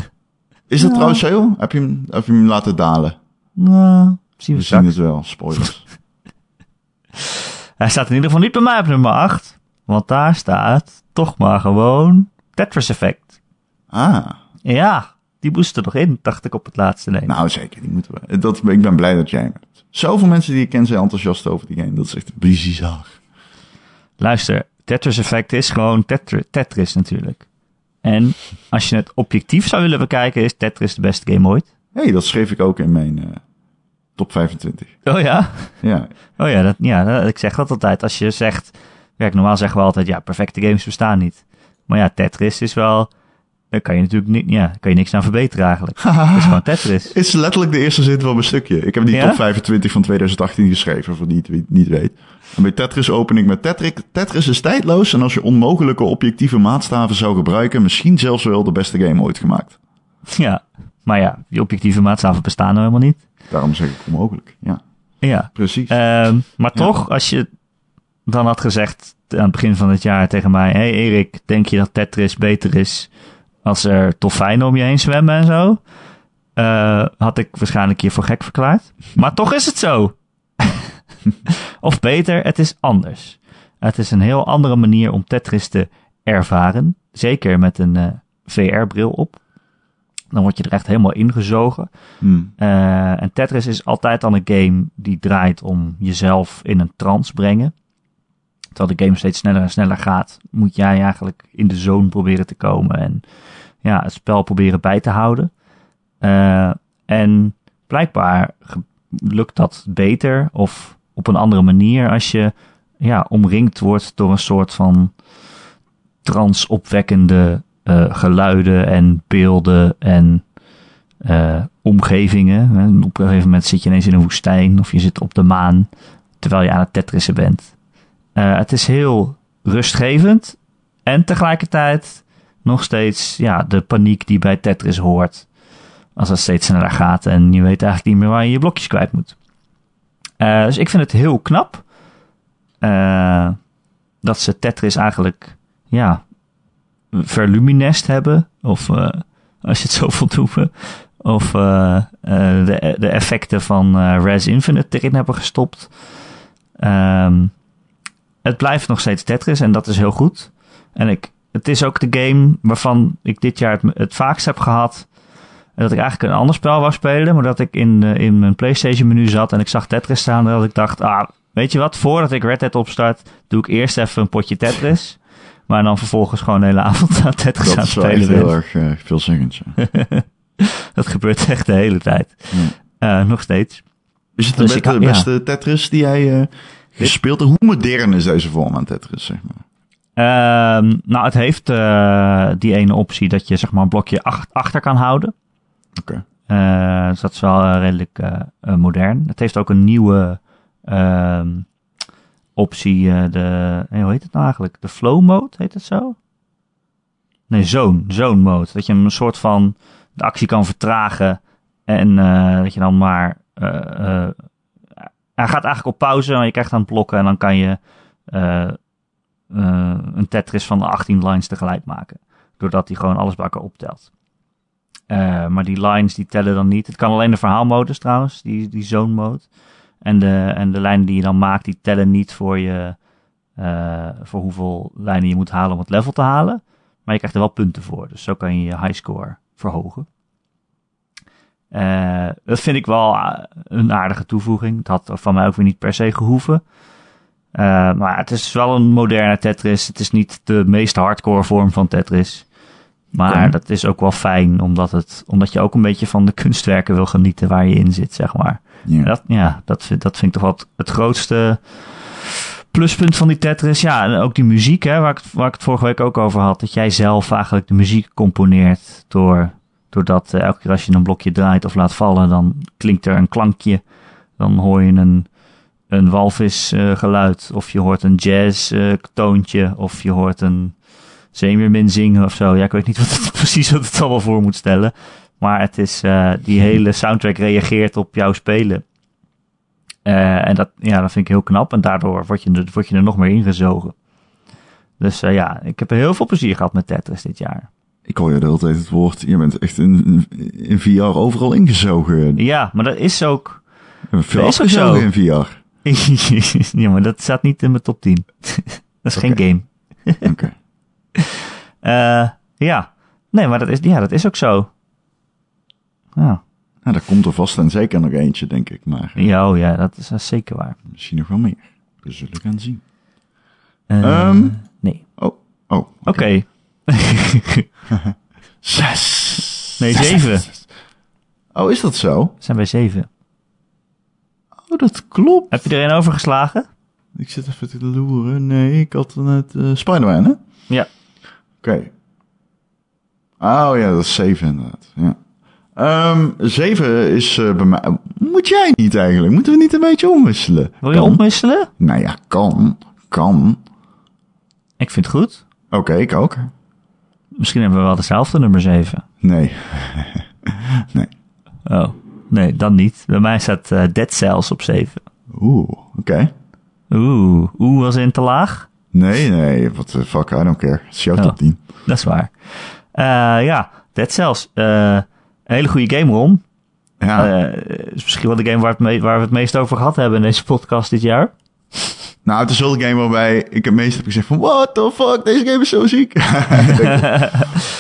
Is dat trouwens zo? Heb je, hem, heb je hem laten dalen? Nou, zien we, we zien het wel. Spoilers. Hij staat in ieder geval niet bij mij op nummer 8. Want daar staat toch maar gewoon Tetris Effect. Ah. Ja, die moest er nog in, dacht ik op het laatste nee. Nou, zeker, die moeten we. Dat, ik ben blij dat jij hem hebt. Zoveel mensen die ik ken zijn enthousiast over die game. Dat is echt bizar. Luister, Tetris Effect is gewoon Tetris, Tetris natuurlijk. En als je het objectief zou willen bekijken, is Tetris de beste game ooit. Hé, hey, dat schreef ik ook in mijn uh, top 25. Oh ja? Ja. Oh ja, dat, ja, ik zeg dat altijd. Als je zegt, werk normaal zeggen we altijd, ja, perfecte games bestaan niet. Maar ja, Tetris is wel, daar kan je natuurlijk niet, ja, kan je niks aan verbeteren eigenlijk. Het is gewoon Tetris. Het is letterlijk de eerste zin van mijn stukje. Ik heb die Ja? top 25 van 2018 geschreven, voor die het niet weet. En bij Tetris open ik met Tetris. Tetris is tijdloos en als je onmogelijke objectieve maatstaven zou gebruiken, misschien zelfs wel de beste game ooit gemaakt. Ja, maar ja, die objectieve maatstaven bestaan nou helemaal niet. Daarom zeg ik onmogelijk. Ja, Ja, precies. Ehm, maar Ja. toch, als je dan had gezegd aan het begin van het jaar tegen mij: Hey Erik, denk je dat Tetris beter is als er dolfijnen om je heen zwemmen en zo? Eh, had ik waarschijnlijk je voor gek verklaard. Maar toch is het zo. of beter, het is anders. Het is een heel andere manier om Tetris te ervaren. Zeker met een eh, VR-bril op. Dan word je er echt helemaal ingezogen. Hmm. Eh, en Tetris is altijd al een game die draait om jezelf in een trance brengen. Terwijl de game steeds sneller en sneller gaat, moet jij eigenlijk in de zone proberen te komen en ja, het spel proberen bij te houden. Eh, en blijkbaar lukt dat beter of op een andere manier als je ja, omringd wordt door een soort van transopwekkende eh, geluiden en beelden en eh, omgevingen. Op een gegeven moment zit je ineens in een woestijn of je zit op de maan terwijl je aan het tetrissen bent. Eh, het is heel rustgevend en tegelijkertijd nog steeds ja, de paniek die bij Tetris hoort. Als het steeds sneller gaat en je weet eigenlijk niet meer waar je je blokjes kwijt moet. Eh, dus ik vind het heel knap eh, dat ze Tetris eigenlijk ja, verluminest hebben. Of eh, als je het zo wilt noemen. Of de, de effecten van Res Infinite erin hebben gestopt. Ehm, het blijft nog steeds Tetris en dat is heel goed. En ik, het is ook de game waarvan ik dit jaar het, het vaakst heb gehad. Dat ik eigenlijk een ander spel wou spelen. Maar dat ik in, eh, in mijn PlayStation menu zat en ik zag Tetris staan. En dat ik dacht, ah, weet je wat? Voordat ik Red Dead opstart, doe ik eerst even een potje Tetris. Maar dan vervolgens gewoon de hele avond aan Tetris Dat aan is het wel echt spelen. heel erg uh, veelzeggend. Ja. Dat gebeurt echt de hele tijd. Ja. Eh, nog steeds. Is het de Dus ik beste, ha- ja. beste Tetris die jij uh, gespeeld hebt? Hoe modern is deze vorm aan Tetris, zeg maar? Ehm, nou, het heeft eh, die ene optie dat je zeg maar een blokje ach- achter kan houden. Eh, dus dat is wel eh, redelijk eh, modern. Het heeft ook een nieuwe ehm, optie. de, hoe heet het nou eigenlijk? De flow mode, heet het zo? Nee, zone, zone mode. Dat je een soort van de actie kan vertragen. En dat je dan maar... hij gaat eigenlijk op pauze, maar je krijgt het blokken. En dan kan je een Tetris van 18 lines tegelijk maken. Doordat hij gewoon alles bij elkaar optelt. Eh, maar die lines die tellen dan niet. Het kan alleen de verhaalmodus trouwens, die, die zone mode. En de, en de lijnen die je dan maakt, die tellen niet voor je eh, voor hoeveel lijnen je moet halen om het level te halen. Maar je krijgt er wel punten voor. Dus zo kan je je highscore verhogen. Eh, dat vind ik wel een aardige toevoeging. Het had van mij ook weer niet per se gehoeven. Eh, maar het is wel een moderne Tetris. Het is niet de meest hardcore vorm van Tetris. Maar dat is ook wel fijn, omdat, het, omdat je ook een beetje van de kunstwerken wil genieten waar je in zit, zeg maar. Ja. Dat, ja, dat, vind- dat vind ik toch wel het, grootste pluspunt van die Tetris. Ja, en ook die muziek, hè, waar, ik, het- waar ik het vorige week ook over had. Dat jij zelf eigenlijk de muziek componeert door, doordat eh, elke keer als je een blokje draait of laat vallen, dan klinkt er een klankje. Dan hoor je een, een walvisgeluid, geluid of je hoort een jazz eh, toontje, of je hoort een zeemeermin zingen of zo. Ja, ik weet niet wat het, precies wat het allemaal voor moet stellen. Maar het is, eh, die hele soundtrack reageert op jouw spelen. Eh, en dat, ja, dat vind ik heel knap. En daardoor word je, er- word je er nog meer ingezogen. Dus eh, ja, ik heb heel veel plezier gehad met Tetris dit jaar. Ik hoor je de hele tijd het woord, je bent echt in, in VR overal ingezogen. Ja, maar dat is ook... veel Dat is ook zo. in VR. ja, maar dat staat niet in mijn top 10. dat is geen game. Oké. Eh, ja, nee, maar dat is, ja, dat is ook zo. Ja. Nou, daar komt er vast en zeker nog eentje, denk ik. Maar eh, Ja, oh ja, dat is zeker waar. misschien nog wel meer. We zullen gaan zien. Eh, Ehm, nee. Oh, oh. Oké. Zes. Nee, Zes, zeven. zes. Oh, is dat zo? Zijn wij zeven. Oh, dat klopt. Heb je er een overgeslagen? Ik zit even te loeren. Nee, ik had net eh Spider-Man, hè? Ja. Oké. Oh ja, dat is zeven inderdaad. Ja. Ehm, zeven is eh, bij mij... Moet jij niet eigenlijk? Moeten we niet een beetje omwisselen? Wil je Kan. omwisselen? Nou ja, kan. Kan. Ik vind het goed. Oké, ik ook. Misschien hebben we wel dezelfde nummer 7. Nee. nee. Oh, nee, dan niet. Bij mij staat eh, Dead Cells op 7. Oeh, oké. Oeh, oeh was in te laag? Nee, nee, what the fuck, I don't care. Het is jouw Oh. top 10. Dat is waar. Eh, ja, Dead Cells. eh, een hele goede game, Ron. Ja, Eh, is misschien wel de game waar, het me- waar we het meest over gehad hebben in deze podcast dit jaar. nou, het is wel de game waarbij ik het meest heb gezegd van... What the fuck, deze game is zo ziek.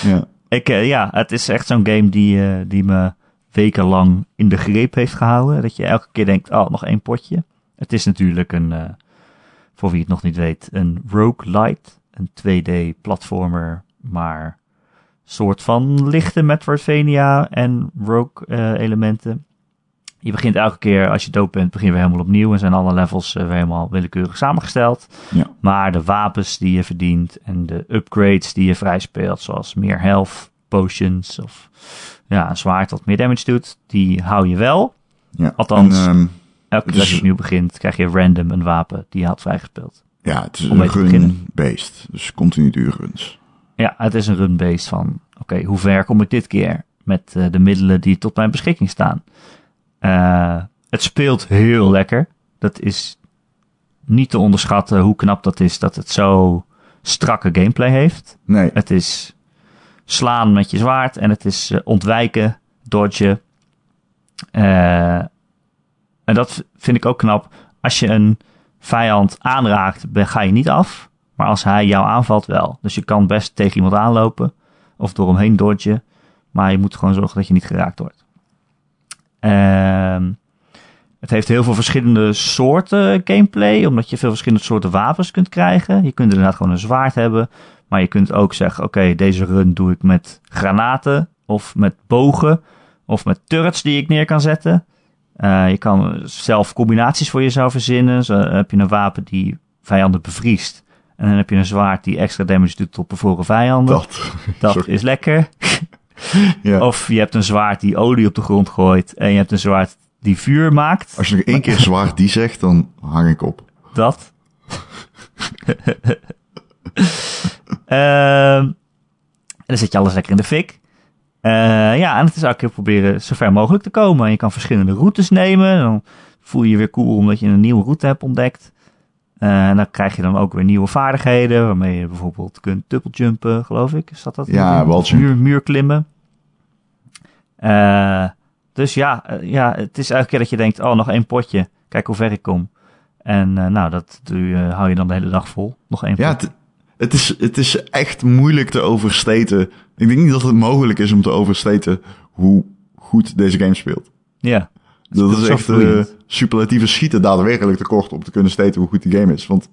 ja. Ik, ja, het is echt zo'n game die, die me wekenlang in de greep heeft gehouden. Dat je elke keer denkt, oh, nog één potje. Het is natuurlijk een, voor wie het nog niet weet, een roguelite. Een 2D-platformer, maar soort van lichte Metroidvania en rogue-elementen. je begint elke keer, als je dood bent, begin je weer helemaal opnieuw. En zijn alle levels eh, weer helemaal willekeurig samengesteld. Ja. Maar de wapens die je verdient en de upgrades die je vrijspeelt, zoals meer health, potions of ja, een zwaard dat meer damage doet, die hou je wel. ja. Althans, En, ehm, Elke keer Dus- als je opnieuw begint, krijg je random een wapen die je had vrijgespeeld. ja, het is een run-based. Dus continu duurruns. Ja, het is een run-based van, oké, hoe ver kom ik dit keer met eh, de middelen die tot mijn beschikking staan? Eh, het speelt heel lekker. Dat is niet te onderschatten hoe knap dat is dat het zo strakke gameplay heeft. Nee, Het is slaan met je zwaard en het is eh, ontwijken, dodgen. Eh, en dat vind ik ook knap. Als je een vijand aanraakt, ga je niet af. Maar als hij jou aanvalt, wel. Dus je kan best tegen iemand aanlopen of door hem heen dodgen. Maar je moet gewoon zorgen dat je niet geraakt wordt. Ehm, het heeft heel veel verschillende soorten gameplay, omdat je veel verschillende soorten wapens kunt krijgen. Je kunt inderdaad gewoon een zwaard hebben, maar je kunt ook zeggen, oké, deze run doe ik met granaten, of met bogen, of met turrets die ik neer kan zetten. Eh, je kan zelf combinaties voor jezelf verzinnen. Zo heb je een wapen die vijanden bevriest. En dan heb je een zwaard die extra damage doet op bevroren vijanden. dat. Dat is lekker. Ja. Of je hebt een zwaard die olie op de grond gooit. En je hebt een zwaard die vuur maakt. Als je nog één keer zwaar die zegt, dan hang ik op. Dat. Ehm, en dan zet je alles lekker in de fik. Eh, ja, en het is elke keer proberen zo ver mogelijk te komen. En je kan verschillende routes nemen. Dan voel je je weer cool omdat je een nieuwe route hebt ontdekt. Eh, en dan krijg je dan ook weer nieuwe vaardigheden. Waarmee je bijvoorbeeld kunt dubbeljumpen, geloof ik. Is dat dat? Ja. Muur, muur klimmen. Eh, dus ja, ja, het is elke keer dat je denkt, oh, nog één potje. Kijk hoe ver ik kom. En nou, dat doe je, hou je dan de hele dag vol. Nog één Ja, potje. Het, is, het is echt moeilijk te oversteten. Ik denk niet dat het mogelijk is om te oversteten hoe goed deze game speelt. Ja. Dat is echt eh superlatieve schieten daadwerkelijk tekort om te kunnen steten hoe goed die game is. Want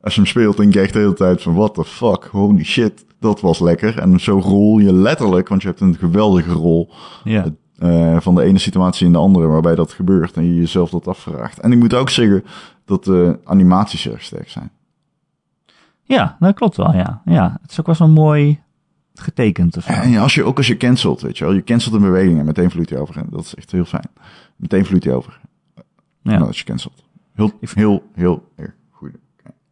als je hem speelt, denk je echt de hele tijd van what the fuck, holy shit. Dat was lekker. En zo rol je letterlijk, want je hebt een geweldige rol Ja. eh, van de ene situatie in de andere waarbij dat gebeurt en je jezelf dat afvraagt. En ik moet ook zeggen dat de animaties erg sterk zijn. Ja, dat klopt wel, ja. Ja, het is ook wel zo mooi getekend of zo. En als je ook als je cancelt, weet je wel, je cancelt een beweging en meteen vloeit hij over. Dat is echt heel fijn. Meteen vloeit hij over. Ja. Nou, als je cancelt. Heel, heel, heel erg goed.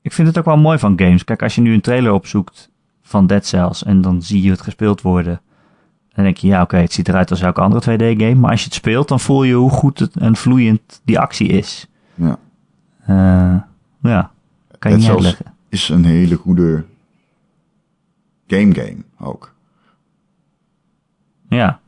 Ik vind het ook wel mooi van games. Kijk, als je nu een trailer opzoekt van Dead Cells en dan zie je het gespeeld worden. Dan denk je, ja oké, het ziet eruit als elke andere 2D-game. Maar als je het speelt, dan voel je hoe goed het en vloeiend die actie is. Ja. Eh, ja, kan je niet uitleggen. Is een hele goede game game ook. Ja,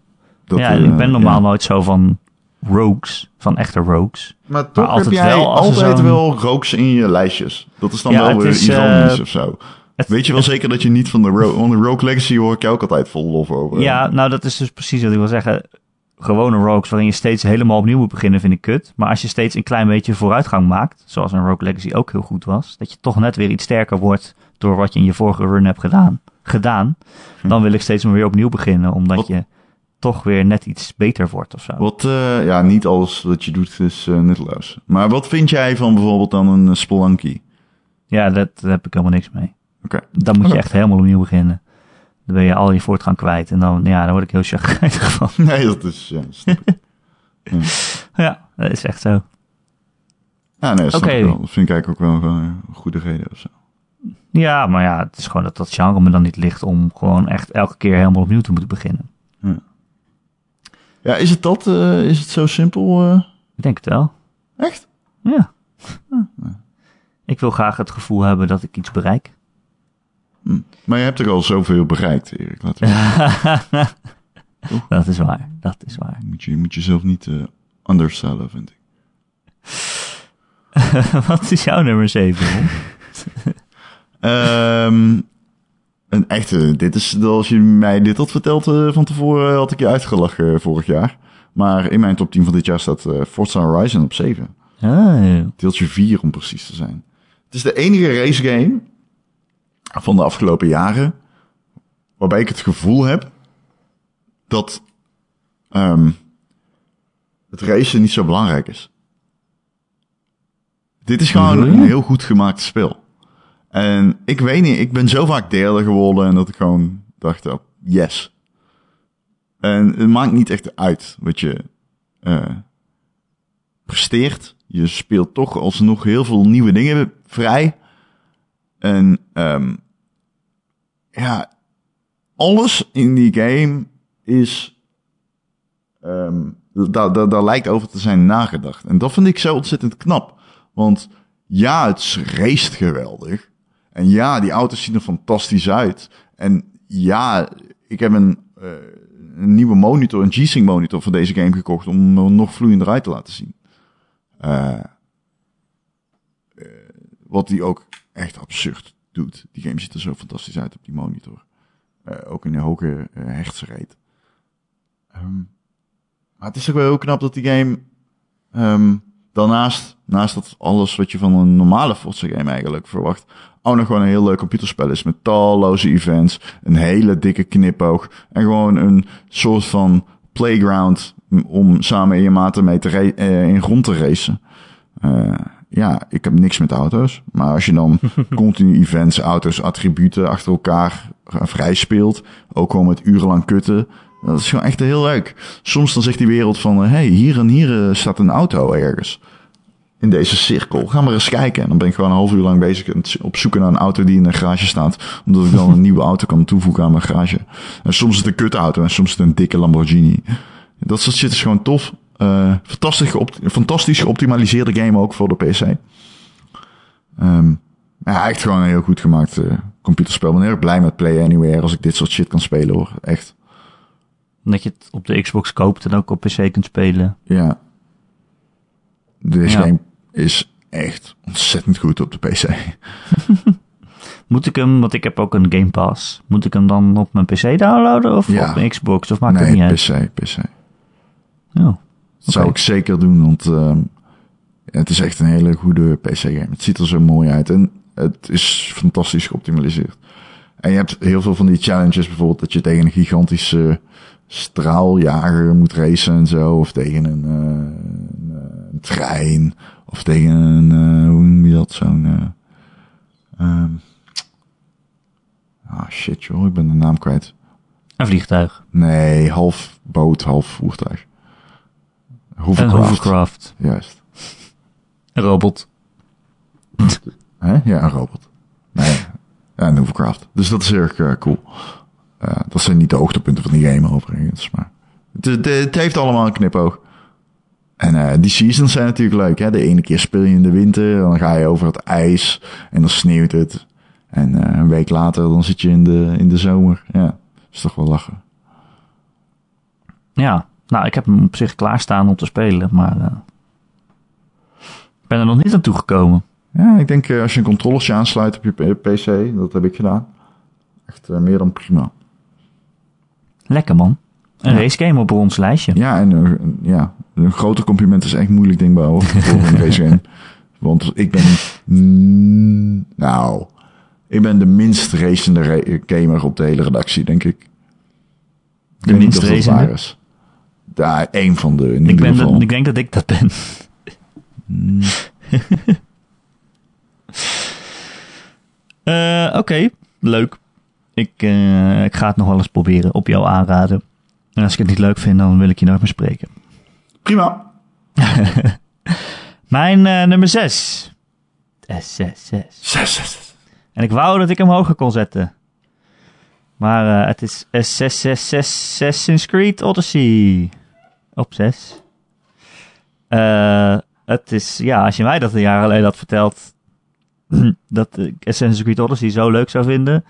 Dat, ja eh, ik ben normaal ja. nooit zo van rogues, van echte rogues. Maar toch altijd heb jij wel altijd wel rooks in je lijstjes. Dat is dan Ja, wel weer is, ironisch eh, of zo. het- Weet je wel zeker dat je niet van de Rogue... Want de Rogue Legacy hoor ik jou ook altijd vol lof over. Ja, nou dat is dus precies wat ik wil zeggen. Gewone rogues waarin je steeds helemaal opnieuw moet beginnen vind ik kut. Maar als je steeds een klein beetje vooruitgang maakt, zoals een Rogue Legacy ook heel goed was, dat je toch net weer iets sterker wordt door wat je in je vorige run hebt gedaan, gedaan dan wil ik steeds maar weer opnieuw beginnen, omdat Wat- je toch weer net iets beter wordt of zo. Wat, eh, ja, niet alles wat je doet is eh, nutteloos. Maar wat vind jij van bijvoorbeeld dan een uh, Spelunky? Ja, dat, daar heb ik helemaal niks mee. Oké. Dan moet je echt helemaal opnieuw beginnen. Dan ben je al je voortgang kwijt en dan, ja, dan word ik heel chagrijnig van. Nee, dat is... Ja. Ja, dat is echt zo. ja nee, dat. Dat vind ik eigenlijk ook wel gewoon een goede reden of zo. Ja, maar ja, het is gewoon dat dat genre me dan niet ligt om gewoon echt elke keer helemaal opnieuw te moeten beginnen. Ja, is het dat? eh, is het zo simpel? eh? Ik denk het wel. Echt? Ja. Ik wil graag het gevoel hebben dat ik iets bereik. Maar je hebt er al zoveel bereikt, Erik. Laten we... dat is waar. Dat is waar. moet, je, moet jezelf niet eh undersellen, vind ik. Wat is jouw nummer 7? Ehm een echte, dit is, als je mij dit had verteld eh, van tevoren, had ik je uitgelachen eh, vorig jaar. Maar in mijn top 10 van dit jaar staat eh Forza Horizon op 7. Oh. Deeltje 4 om precies te zijn. Het is de enige race game van de afgelopen jaren waarbij ik het gevoel heb dat ehm, het racen niet zo belangrijk is. Dit is gewoon een heel goed gemaakt spel. En ik weet niet, ik ben zo vaak derde geworden en dat ik gewoon dacht, oh, yes. En het maakt niet echt uit wat je eh, presteert. Je speelt toch alsnog heel veel nieuwe dingen vrij. En ehm ja, alles in die game is. ehm daar, daar, lijkt over te zijn nagedacht. En dat vind ik zo ontzettend knap. Want ja, het race geweldig. En ja, die auto's zien er fantastisch uit. En ja, ik heb een, eh, een nieuwe monitor, een G-Sync monitor voor deze game gekocht om hem nog vloeiender uit te laten zien. Eh, wat die ook echt absurd doet. Die game ziet er zo fantastisch uit op die monitor. Eh, ook in een hoge uh, maar het is ook wel heel knap dat die game... ehm, daarnaast, naast dat alles wat je van een normale Forza game eigenlijk verwacht... ook nog gewoon een heel leuk computerspel is. Met talloze events, een hele dikke knipoog... en gewoon een soort van playground... om samen in je maten mee te eh, in rond te racen. Uh, ja, ik heb niks met auto's. Maar als je dan continu events, auto's, attributen achter elkaar vrij speelt. Ook gewoon met urenlang kutten. Dat is gewoon echt heel leuk. Soms dan zegt die wereld van... Hé, hey, hier en hier uh, staat een auto ergens. In deze cirkel. Ga maar eens kijken. En dan ben ik gewoon een half uur lang bezig op zoeken naar een auto die in een garage staat. Omdat ik dan een nieuwe auto kan toevoegen aan mijn garage. En soms is het een kutauto en soms is het een dikke Lamborghini. Dat soort shit is gewoon tof. Uh, fantastisch, geopt fantastisch geoptimaliseerde game ook voor de PC. Um, ja, echt gewoon een heel goed gemaakt uh, computerspel. Ik ben heel blij met Play Anywhere als ik dit soort shit kan spelen hoor. Echt. Dat je het op de Xbox koopt en ook op PC kunt spelen. Ja. Deze ja. game is echt ontzettend goed op de PC. Moet ik hem, want ik heb ook een Game Pass, moet ik hem dan op mijn PC downloaden of ja. op mijn Xbox? Of maakt nee, het niet uit? PC, PC. Oh, dat zou ik zeker doen, want uh, het is echt een hele goede PC-game. Het ziet er zo mooi uit en het is fantastisch geoptimaliseerd. En je hebt heel veel van die challenges, bijvoorbeeld dat je tegen een gigantische straaljager moet racen en zo. Of tegen een, uh, een, een trein. Of tegen een, uh, hoe noem je dat, zo'n... Uh, um, ah, shit joh, ik ben de naam kwijt. Een vliegtuig. Nee, half boot, half voertuig. Hovercraft. Een hovercraft. Juist. Een robot. Hè? Ja, een robot. Nee, ja, een hovercraft. Dus dat is erg uh, cool. Uh, dat zijn niet de hoogtepunten van die game overigens, maar het, het, het heeft allemaal een knipoog. En uh, die seasons zijn natuurlijk leuk. Hè? De ene keer speel je in de winter, dan ga je over het ijs en dan sneeuwt het. En uh, een week later dan zit je in de, in de zomer. Ja, is toch wel lachen. Ja, nou, ik heb hem op zich klaarstaan om te spelen, maar uh, ik ben er nog niet aan toegekomen. Ja, ik denk als je een controllertje aansluit op je PC, dat heb ik gedaan. Echt meer dan prima. Lekker man. Een ja. racegame op ons lijstje. Ja, en uh, ja, een groter compliment is echt moeilijk denkbaar voor een racegame. Want ik ben, mm, nou, ik ben de minst racende gamer op de hele redactie, denk ik. De minst racende? Daar, één van de, in ik, ben de, ik denk dat ik dat ben. Mm. uh, Oké, okay. leuk. Ik, uh, ik ga het nog wel eens proberen op jou aanraden. En als ik het niet leuk vind, dan wil ik je nooit meer spreken. Prima. Mijn uh, nummer 6. S, 6, 6. 6, 6. En ik wou dat ik hem hoger kon zetten. Maar uh, het is Assassin's Creed Odyssey. Op 6. Uh, het is, ja, als je mij dat een jaar geleden had verteld, dat ik Assassin's Creed Odyssey zo leuk zou vinden,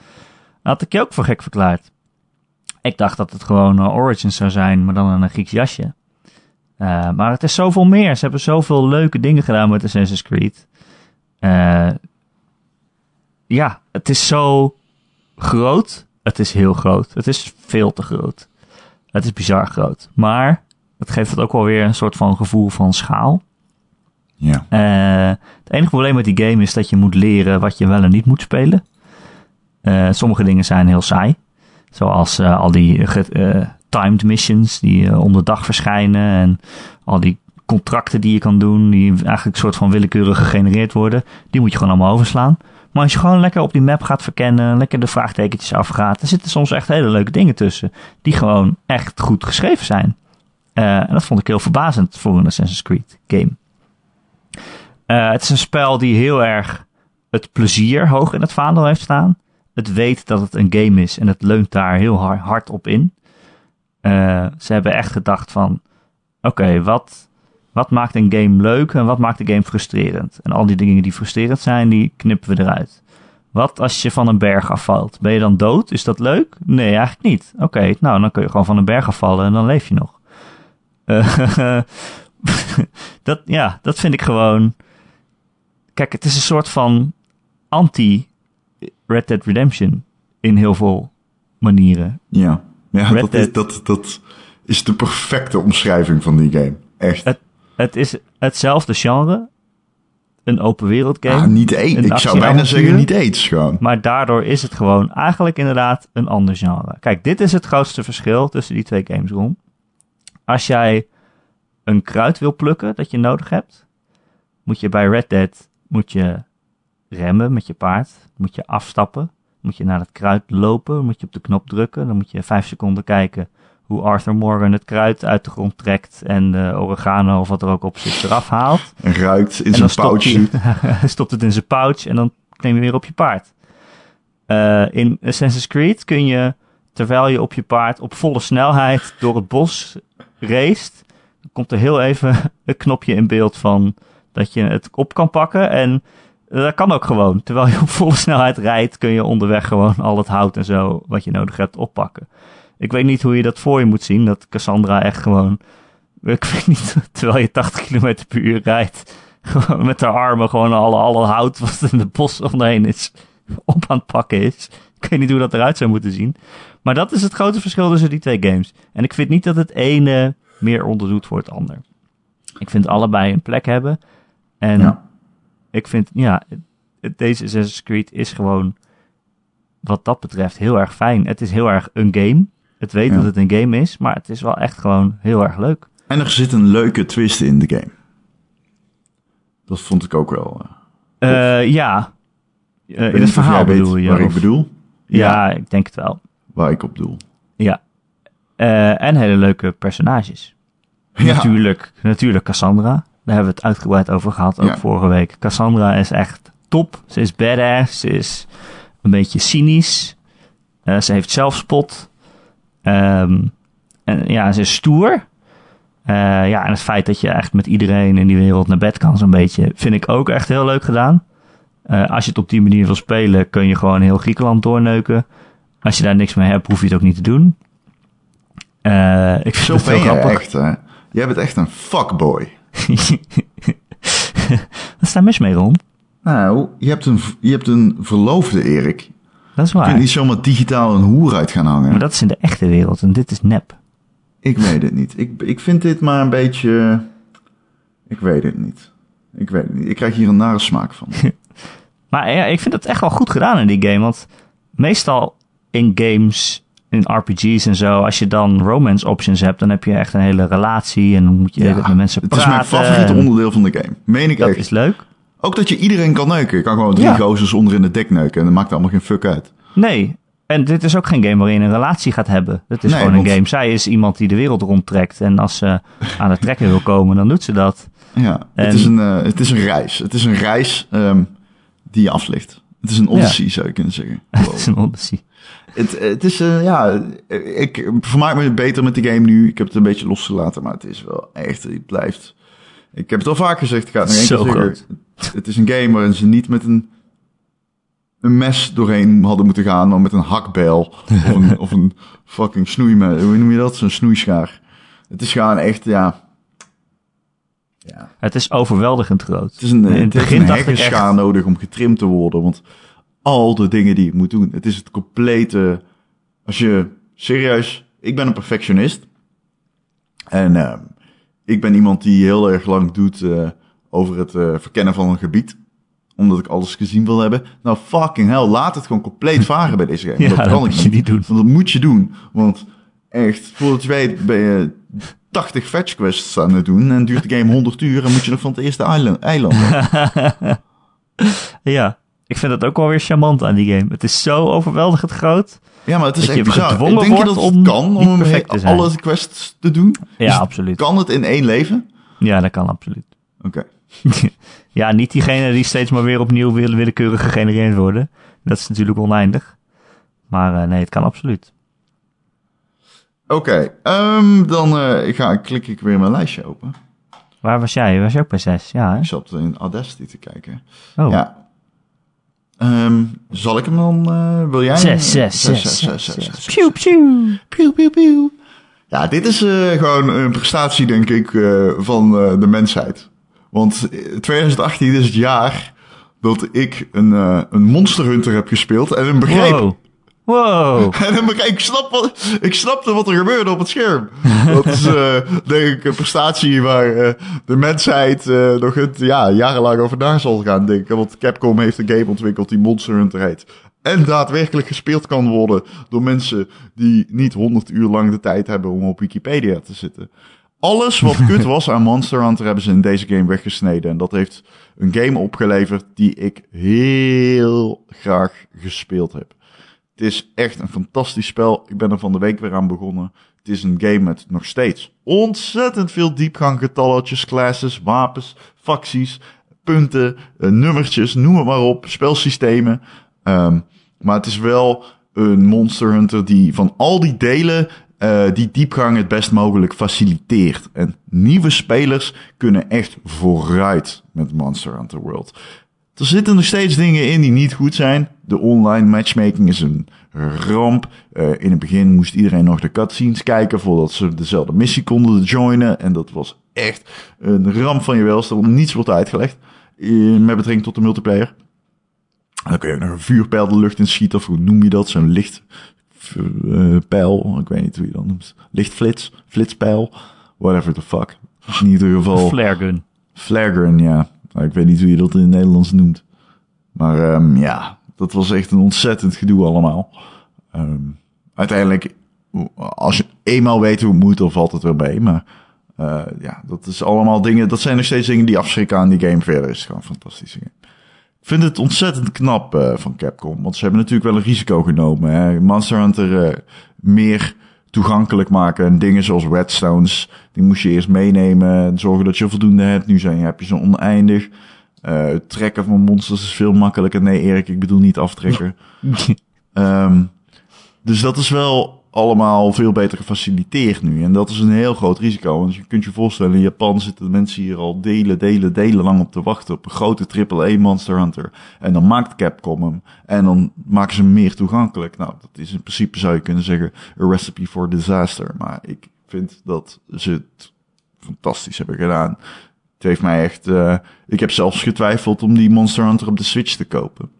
had ik je ook voor gek verklaard. Ik dacht dat het gewoon uh, Origins zou zijn, maar dan een Grieks jasje. Uh, maar het is zoveel meer. Ze hebben zoveel leuke dingen gedaan met Assassin's Creed. Ja, het is zo groot. Het is heel groot. Het is veel te groot. Het is bizar groot. Maar het geeft het ook wel weer een soort van gevoel van schaal. Ja. Uh, het enige probleem met die game is dat je moet leren wat je wel en niet moet spelen. sommige dingen zijn heel saai. Zoals uh, al die timed missions die om de dag verschijnen. En al die contracten die je kan doen, die eigenlijk een soort van willekeurig gegenereerd worden. Die moet je gewoon allemaal overslaan. Maar als je gewoon lekker op die map gaat verkennen, lekker de vraagtekentjes afgaat, dan zitten soms echt hele leuke dingen tussen. Die gewoon echt goed geschreven zijn. En dat vond ik heel verbazend voor een Assassin's Creed game. het is een spel die heel erg het plezier hoog in het vaandel heeft staan het weet dat het een game is en het leunt daar heel hard, op in. Uh, ze hebben echt gedacht van, oké, wat, wat maakt een game leuk en wat maakt een game frustrerend? En al die dingen die frustrerend zijn, die knippen we eruit. Wat als je van een berg afvalt? Ben je dan dood? Is dat leuk? Nee, eigenlijk niet. Oké, nou dan kun je gewoon van een berg afvallen en dan leef je nog. Uh, dat, ja, dat vind ik gewoon. Kijk, het is een soort van anti Red Dead Redemption in heel veel manieren. Ja, ja dat, is, dat, dat is de perfecte omschrijving van die game. Echt. Het, het is hetzelfde genre. Een open wereld game. Ah, niet eens. Ik zou bijna zeggen niet eens gewoon. Maar daardoor is het gewoon eigenlijk inderdaad een ander genre. Kijk, dit is het grootste verschil tussen die twee games, rond. Als jij een kruid wil plukken dat je nodig hebt, moet je bij Red Dead moet je remmen met je paard. Moet je afstappen. Moet je naar het kruid lopen. Moet je op de knop drukken. Dan moet je vijf seconden kijken hoe Arthur Morgan het kruid uit de grond trekt en de oregano of wat er ook op zit eraf haalt. En ruikt in zijn pouch. Hij stopt het in zijn pouch en dan neem je weer op je paard. Uh, in Assassin's Creed kun je, terwijl je op je paard op volle snelheid door het bos race, komt er heel even een knopje in beeld van dat je het op kan pakken en dat kan ook gewoon. Terwijl je op volle snelheid rijdt, kun je onderweg gewoon al het hout en zo wat je nodig hebt oppakken. Ik weet niet hoe je dat voor je moet zien. Dat Cassandra echt gewoon. Ik weet niet, terwijl je 80 km per uur rijdt. Gewoon met haar armen gewoon alle, alle hout wat in de bos omheen is. op aan het pakken is. Ik weet niet hoe dat eruit zou moeten zien. Maar dat is het grote verschil tussen die twee games. En ik vind niet dat het ene meer onderdoet voor het ander. Ik vind allebei een plek hebben. En ik vind, ja, deze Assassin's Creed is gewoon wat dat betreft heel erg fijn. Het is heel erg een game. Het weet Ja. dat het een game is, maar het is wel echt gewoon heel erg leuk. En er zit een leuke twist in de game. Dat vond ik ook wel. eh, Eh, ja. Eh, in het verhaal bedoel je? Waar ik bedoel? Ja, ik denk het wel. Waar ik op bedoel. Ja. Eh, en hele leuke personages. Ja. Natuurlijk, natuurlijk Cassandra. Daar hebben we het uitgebreid over gehad, ook Ja. vorige week. Cassandra is echt top. Ze is badass. Ze is een beetje cynisch. Eh, ze heeft zelfspot. Ehm, en ja, ze is stoer. Eh, ja, en het feit dat je echt met iedereen in die wereld naar bed kan, zo'n beetje, vind ik ook echt heel leuk gedaan. Als je het op die manier wil spelen, kun je gewoon heel Griekenland doorneuken. Als je daar niks mee hebt, hoef je het ook niet te doen. Eh, ik vind Zo het ben heel je grappig. echt, hè? Jij bent echt een fuckboy. Wat is daar mis mee, Ron? Nou, je hebt een, je hebt een verloofde, Erik. Dat is Je waar. kunt niet zomaar digitaal een hoer uit gaan hangen. Maar dat is in de echte wereld en dit is nep. Ik weet het niet. Ik, ik vind dit maar een beetje... Ik weet het niet. Ik weet het niet. Ik krijg hier een nare smaak van. Maar ja, ik vind het echt wel goed gedaan in die game. Want meestal in games, in RPG's en zo, als je dan romance options hebt, dan heb je echt een hele relatie en dan moet je met mensen het praten. is mijn favoriete onderdeel van de game. Meen ik Dat echt. is leuk. Ook dat je iedereen kan neuken. Je kan gewoon drie Ja. gozers onder in het dek neuken. En dat maakt allemaal geen fuck uit. Nee. En dit is ook geen game waarin je een relatie gaat hebben. Het is Nee, gewoon een want- game. Zij is iemand die de wereld rondtrekt. En als ze aan het trekken wil komen, dan doet ze dat. Ja, En- het, is een, eh, het is een reis. Het is een reis ehm, die je aflegt. Het is een odyssey, zou je kunnen zeggen. Het is een odyssey. Het, het is, eh, ja, ik vermaak me beter met de game nu. Ik heb het een beetje losgelaten, maar het is wel echt, het blijft. Ik heb het al vaak gezegd, ik ga het nog één Zo keer zeggen. Het is een game waarin ze niet met een, een mes doorheen hadden moeten gaan, maar met een hakbijl. Of een, of een fucking snoeime, hoe noem je dat? Zo'n snoeischaar. Het is gewoon echt, ja... Ja, Het is overweldigend groot. het is een, in het het begin een dacht ik echt... nodig om getrimd te worden, want al de dingen die ik moet doen, het is het complete... Als je serieus, ik ben een perfectionist. En eh, ik ben iemand die heel erg lang doet eh, over het eh, verkennen van een gebied. Omdat ik alles gezien wil hebben. Nou, fucking hell, laat het gewoon compleet varen bij deze game. Ja, dat dat kan ik moet je niet doen. Want dat moet je doen. Want echt, voordat je weet ben je 80 fetch quests aan het doen. En duurt de game 100 uur en moet je nog van het eerste eiland. eiland. Ja, ik vind het ook wel weer charmant aan die game. Het is zo overweldigend groot. Ja, maar het is Dat echt bizar. Denk je dat het om kan om perfect te alle quests te doen? Ja, Is- absoluut. Kan het in één leven? Ja, dat kan absoluut. Oké. ja, niet diegene die steeds maar weer opnieuw wil- willekeurig gegenereerd worden. Dat is natuurlijk oneindig. Maar eh, nee, het kan absoluut. Oké, ehm, dan ik ga, klik ik weer mijn lijstje open. Waar was jij? Was je ook bij zes? Ja, hè? Ik zat in Audacity te kijken. Oh, Ja. Ehm, zal ik hem dan... eh, wil jij? zes, zes, zes, zes, zes, zes. zes. Pew, pew. Pieuw, pieuw, pieuw. Ja, dit is eh, gewoon een prestatie, denk ik, eh, van eh, de mensheid. Want eh, 2018 is het jaar dat ik een, eh, een Monster Hunter heb gespeeld en een begreep. Wow. Wow. En dan ik, snap wat, ik snapte wat er gebeurde op het scherm. Dat is, eh, denk ik, een prestatie waar eh, de mensheid eh, nog het, ja, jarenlang over na zal gaan denken. Want Capcom heeft een game ontwikkeld die Monster Hunter heet. En daadwerkelijk gespeeld kan worden door mensen die niet 100 uur lang de tijd hebben om op Wikipedia te zitten. Alles wat kut was aan Monster Hunter hebben ze in deze game weggesneden. En dat heeft een game opgeleverd die ik heel graag gespeeld heb. Het is echt een fantastisch spel. Ik ben er van de week weer aan begonnen. Het is een game met nog steeds ontzettend veel diepgang, getalletjes, classes, wapens, facties, punten, eh, nummertjes, noem het maar op, spelsystemen. Ehm, maar het is wel een Monster Hunter die van al die delen eh, die diepgang het best mogelijk faciliteert. En nieuwe spelers kunnen echt vooruit met Monster Hunter World. Er zitten nog steeds dingen in die niet goed zijn. De online matchmaking is een ramp. Eh, in het begin moest iedereen nog de cutscenes kijken voordat ze dezelfde missie konden joinen. En dat was echt een ramp van je welste, want niets wordt uitgelegd eh, met betrekking tot de multiplayer. En dan kun je ook nog een vuurpijl de lucht in schieten, of hoe noem je dat? Zo'n licht eh, pijl, ik weet niet hoe je dat noemt. Lichtflits, flitspijl, whatever the fuck. In ieder geval... Flare gun. Flare gun, ja. Nou, ik weet niet hoe je dat in het Nederlands noemt. Maar ehm, ja, dat was echt een ontzettend gedoe allemaal. Ehm, uiteindelijk, als je eenmaal weet hoe het moet, dan valt het weer mee. Maar uh, ja, dat is allemaal dingen, dat zijn nog steeds dingen die afschrikken aan die game. Verder is gewoon een fantastische game. Ik vind het ontzettend knap uh, van Capcom, want ze hebben natuurlijk wel een risico genomen. Hè? Monster Hunter uh, meer toegankelijk maken. En dingen zoals redstones, die moest je eerst meenemen. En zorgen dat je voldoende hebt. Nu zijn, heb je ze oneindig. Uh, trekken van monsters is veel makkelijker. Nee, Erik, ik bedoel niet aftrekken. um, dus dat is wel allemaal veel beter gefaciliteerd nu. En dat is een heel groot risico. Want je kunt je voorstellen, in Japan zitten mensen hier al delen, delen, delen lang op te wachten op een grote AAA Monster Hunter. En dan maakt Capcom hem. En dan maken ze hem meer toegankelijk. Nou, dat is in principe zou je kunnen zeggen, a recipe for disaster. Maar ik vind dat ze het fantastisch hebben gedaan. Het heeft mij echt, uh, ik heb zelfs getwijfeld om die Monster Hunter op de Switch te kopen.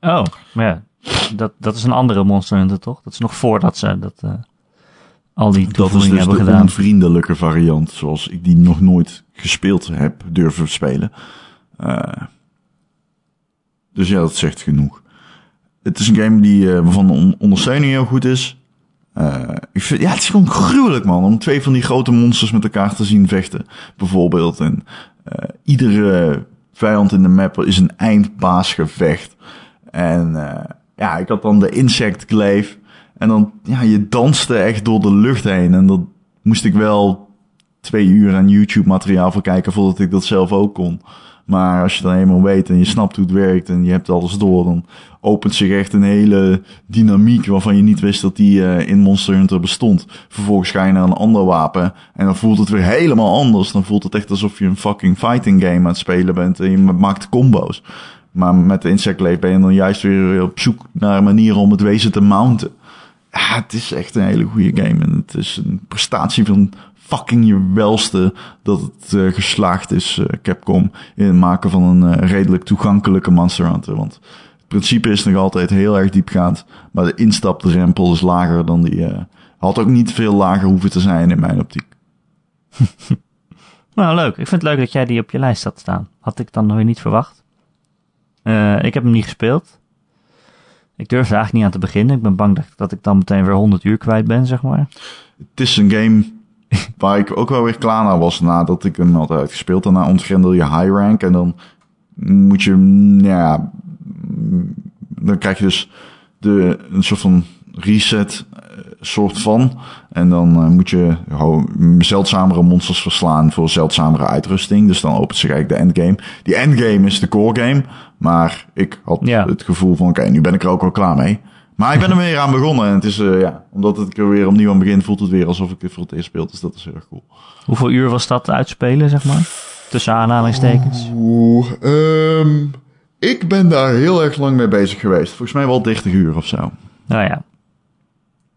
Oh, maar ja, dat, dat is een andere Monster Hunter, toch? Dat is nog voordat ze dat, uh, al die toevoegingen hebben gedaan. Dat is dus de onvriendelijke variant, zoals ik die nog nooit gespeeld heb durven spelen. Uh, dus ja, dat zegt genoeg. Het is een game die, waarvan de ondersteuning heel goed is. Ik vind, ja, het is gewoon gruwelijk, man. Om twee van die grote monsters met elkaar te zien vechten, bijvoorbeeld. En iedere vijand in de map is een eindbaasgevecht. En ja, ik had dan de insect glaive. En dan, ja, je danste echt door de lucht heen. En dat moest ik wel twee uur aan YouTube materiaal voor kijken voordat ik dat zelf ook kon. Maar als je dan eenmaal weet en je snapt hoe het werkt en je hebt alles door, dan opent zich echt een hele dynamiek waarvan je niet wist dat die uh, in Monster Hunter bestond. Vervolgens ga je naar een ander wapen en dan voelt het weer helemaal anders. Dan voelt het echt alsof je een fucking fighting game aan het spelen bent en je maakt combo's. Maar met de Insect Glaive ben je dan juist weer op zoek naar een manier om het wezen te mounten. Het is echt een hele goede game. En het is een prestatie van fucking je welste dat het uh, geslaagd is, uh, Capcom, in het maken van een uh, redelijk toegankelijke Monster Hunter. Want het principe is nog altijd heel erg diepgaand, maar de instapdrempel is lager dan die... had ook niet veel lager hoeven te zijn in mijn optiek. nou, leuk. Ik vind het leuk dat jij die op je lijst had staan. Had ik dan nog weer niet verwacht. Ik heb hem niet gespeeld. Ik durf er eigenlijk niet aan te beginnen. Ik ben bang dat, dat ik dan meteen weer 100 uur kwijt ben, zeg maar. Het is een game waar ik ook wel weer klaar naar was nadat ik hem had uitgespeeld. Daarna ontgrendel je high rank en dan moet je, ja, dan krijg je dus de, een soort van reset soort van. En dan uh, moet je zeldzamere monsters verslaan voor zeldzamere uitrusting. Dus dan opent zich eigenlijk de endgame. Die endgame is de core game. Maar ik had ja. het gevoel van, oké, okay, nu ben ik er ook wel klaar mee. Maar ik ben er weer aan begonnen. En het is, uh, ja, omdat ik er weer opnieuw aan begin, voelt het weer alsof ik het voor het eerst speel. Dus dat is heel erg cool. Hoeveel uur was dat uitspelen, zeg maar? Tussen aanhalingstekens. Oeh, um, ik ben daar heel erg lang mee bezig geweest. Volgens mij wel 30 uur of zo. Nou ja,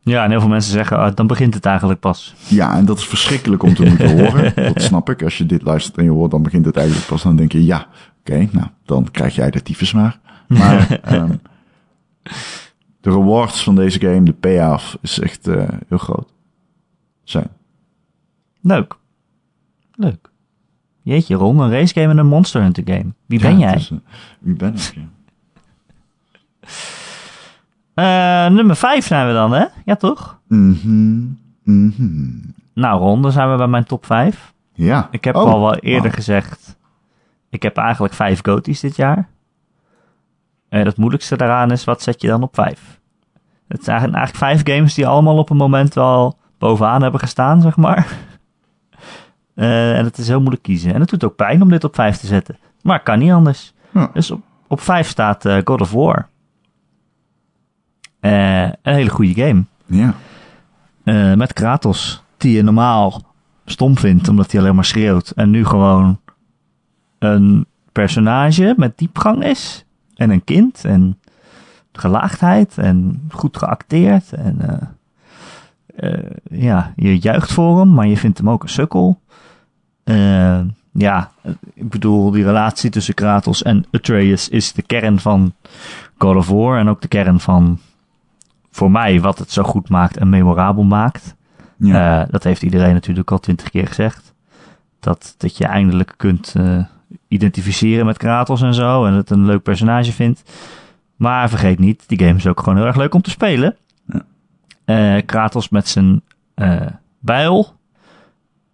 ja, en heel veel mensen zeggen, uh, dan begint het eigenlijk pas. Ja, en dat is verschrikkelijk om te moeten horen. Dat snap ik. Als je dit luistert en je hoort, dan begint het eigenlijk pas. Dan denk je, ja, oké, okay, nou, dan krijg jij de tyfus maar. Maar um, de rewards van deze game, de payoff, is echt uh, heel groot. Zijn. Leuk. Leuk. Jeetje, Ron, een race game en een Monster Hunter game. Wie ben ja, jij? Is, uh, wie ben ik? Ja. Uh, nummer 5 zijn we dan, hè? Ja, toch? Mm mm Nou, Ron, dan zijn we bij mijn top 5. Ja. Ik heb oh, al wel eerder wow. gezegd, ik heb eigenlijk vijf goties dit jaar. En het moeilijkste daaraan is, wat zet je dan op 5? Het zijn eigenlijk vijf games die allemaal op een moment wel bovenaan hebben gestaan, zeg maar. Uh, en het is heel moeilijk kiezen. En het doet ook pijn om dit op 5 te zetten. Maar kan niet anders. Ja. Dus op, op 5 staat uh, God of War. Uh, een hele goede game. Ja. Met Kratos, die je normaal stom vindt, omdat hij alleen maar schreeuwt. En nu gewoon een personage met diepgang is. En een kind. En gelaagdheid. En goed geacteerd. En uh, ja, je juicht voor hem, maar je vindt hem ook een sukkel. ja, ik bedoel, die relatie tussen Kratos en Atreus is de kern van God of War. En ook de kern van voor mij wat het zo goed maakt en memorabel maakt. Ja. Dat heeft iedereen natuurlijk al twintig keer gezegd. Dat, dat je eindelijk kunt identificeren met Kratos en zo. En het een leuk personage vindt. Maar vergeet niet, die game is ook gewoon heel erg leuk om te spelen. Ja. Eh, Kratos met zijn eh, bijl.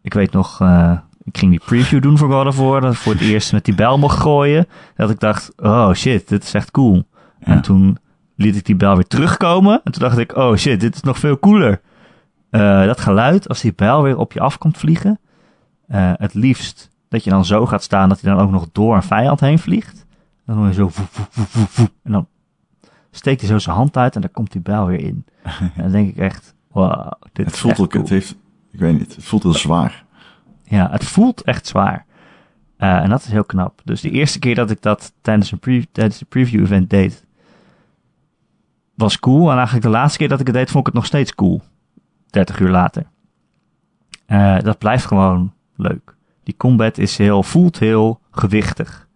Ik weet nog, eh, ik ging die preview doen voor God of War. Dat ik voor het eerst met die bijl mocht gooien. Dat ik dacht, oh shit, dit is echt cool. Ja. En toen liet ik die bijl weer terugkomen. En toen dacht ik, oh shit, dit is nog veel cooler. Dat geluid, als die bijl weer op je af komt vliegen. het liefst dat je dan zo gaat staan dat hij dan ook nog door een vijand heen vliegt. Dan hoor je zo voep, voep, voep. En dan steekt hij zo zijn hand uit en dan komt die bijl weer in. en dan denk ik echt, wow, dit Het is voelt ook, cool. het heeft, ik weet niet, het voelt heel zwaar. Ja, het voelt echt zwaar. Eh, en dat is heel knap. Dus de eerste keer dat ik dat tijdens een pre tijdens de preview event deed, was cool. En eigenlijk de laatste keer dat ik het deed, vond ik het nog steeds cool. 30 uur later. Eh, dat blijft gewoon leuk. Die combat is heel, voelt heel gewichtig.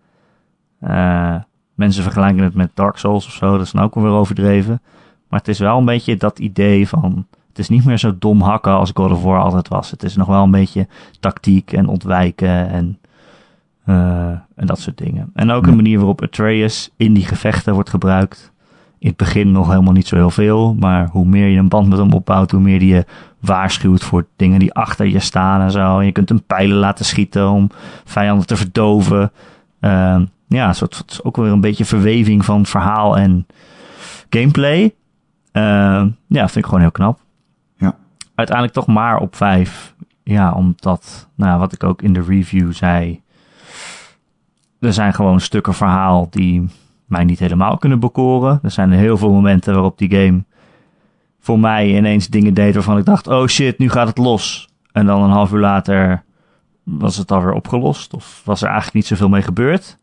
Eh, mensen vergelijken het met Dark Souls of zo, dat is nou ook wel weer overdreven. Maar het is wel een beetje dat idee van, het is niet meer zo dom hakken als God of War altijd was. Het is nog wel een beetje tactiek en ontwijken en, eh, en dat soort dingen. En ook een manier waarop Atreus in die gevechten wordt gebruikt. In het begin nog helemaal niet zo heel veel, maar hoe meer je een band met hem opbouwt, hoe meer die je waarschuwt voor dingen die achter je staan en zo. En je kunt hem pijlen laten schieten om vijanden te verdoven. Ehm, ja, een soort, het is ook weer een beetje verweving van verhaal en gameplay. Ehm, ja, vind ik gewoon heel knap. Ja. Uiteindelijk toch maar op vijf. Ja, omdat, nou, wat ik ook in de review zei. Er zijn gewoon stukken verhaal die mij niet helemaal kunnen bekoren. Er zijn heel veel momenten waarop die game voor mij ineens dingen deed waarvan ik dacht: oh shit, nu gaat het los. En dan een half uur later was het alweer opgelost. Of was er eigenlijk niet zoveel mee gebeurd.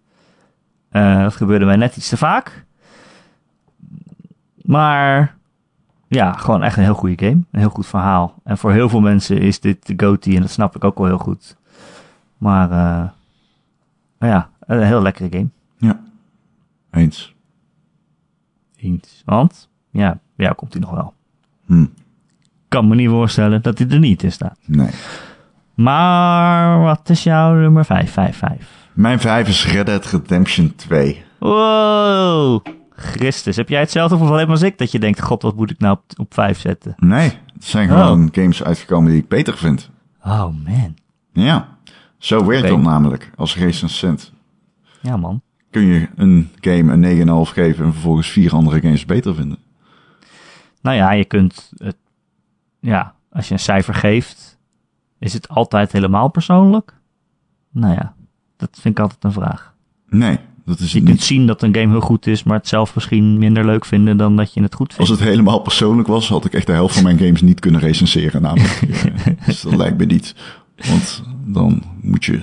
Eh, dat gebeurde mij net iets te vaak. Maar ja, gewoon echt een heel goede game. Een heel goed verhaal. En voor heel veel mensen is dit de GOTY en dat snap ik ook wel heel goed. Maar eh, maar ja, een heel lekkere game. Eens. Eens. Want, ja, ja, komt hij nog wel. Hm. Kan me niet voorstellen dat hij er niet in staat. Nee. Maar wat is jouw nummer 5? 5, 5. Mijn vijf is Red Dead Redemption 2. Wow, Christus. Heb jij hetzelfde gevoel als ik? Dat je denkt, god, wat moet ik nou op, op 5 zetten? Nee, het zijn Oh. gewoon games uitgekomen die ik beter vind. Oh man. Ja, zo werkt dat namelijk als recensent. Ja man. Kun je een game een 9,5 geven en vervolgens vier andere games beter vinden. Nou ja, je kunt het, ja, als je een cijfer geeft, is het altijd helemaal persoonlijk? Nou ja, dat vind ik altijd een vraag. Nee, dat is Je kunt niet. zien dat een game heel goed is, maar het zelf misschien minder leuk vinden dan dat je het goed Als vindt. het helemaal persoonlijk was, had ik echt de helft van mijn games niet kunnen recenseren namelijk. Dus dat lijkt me niet. Want dan moet je...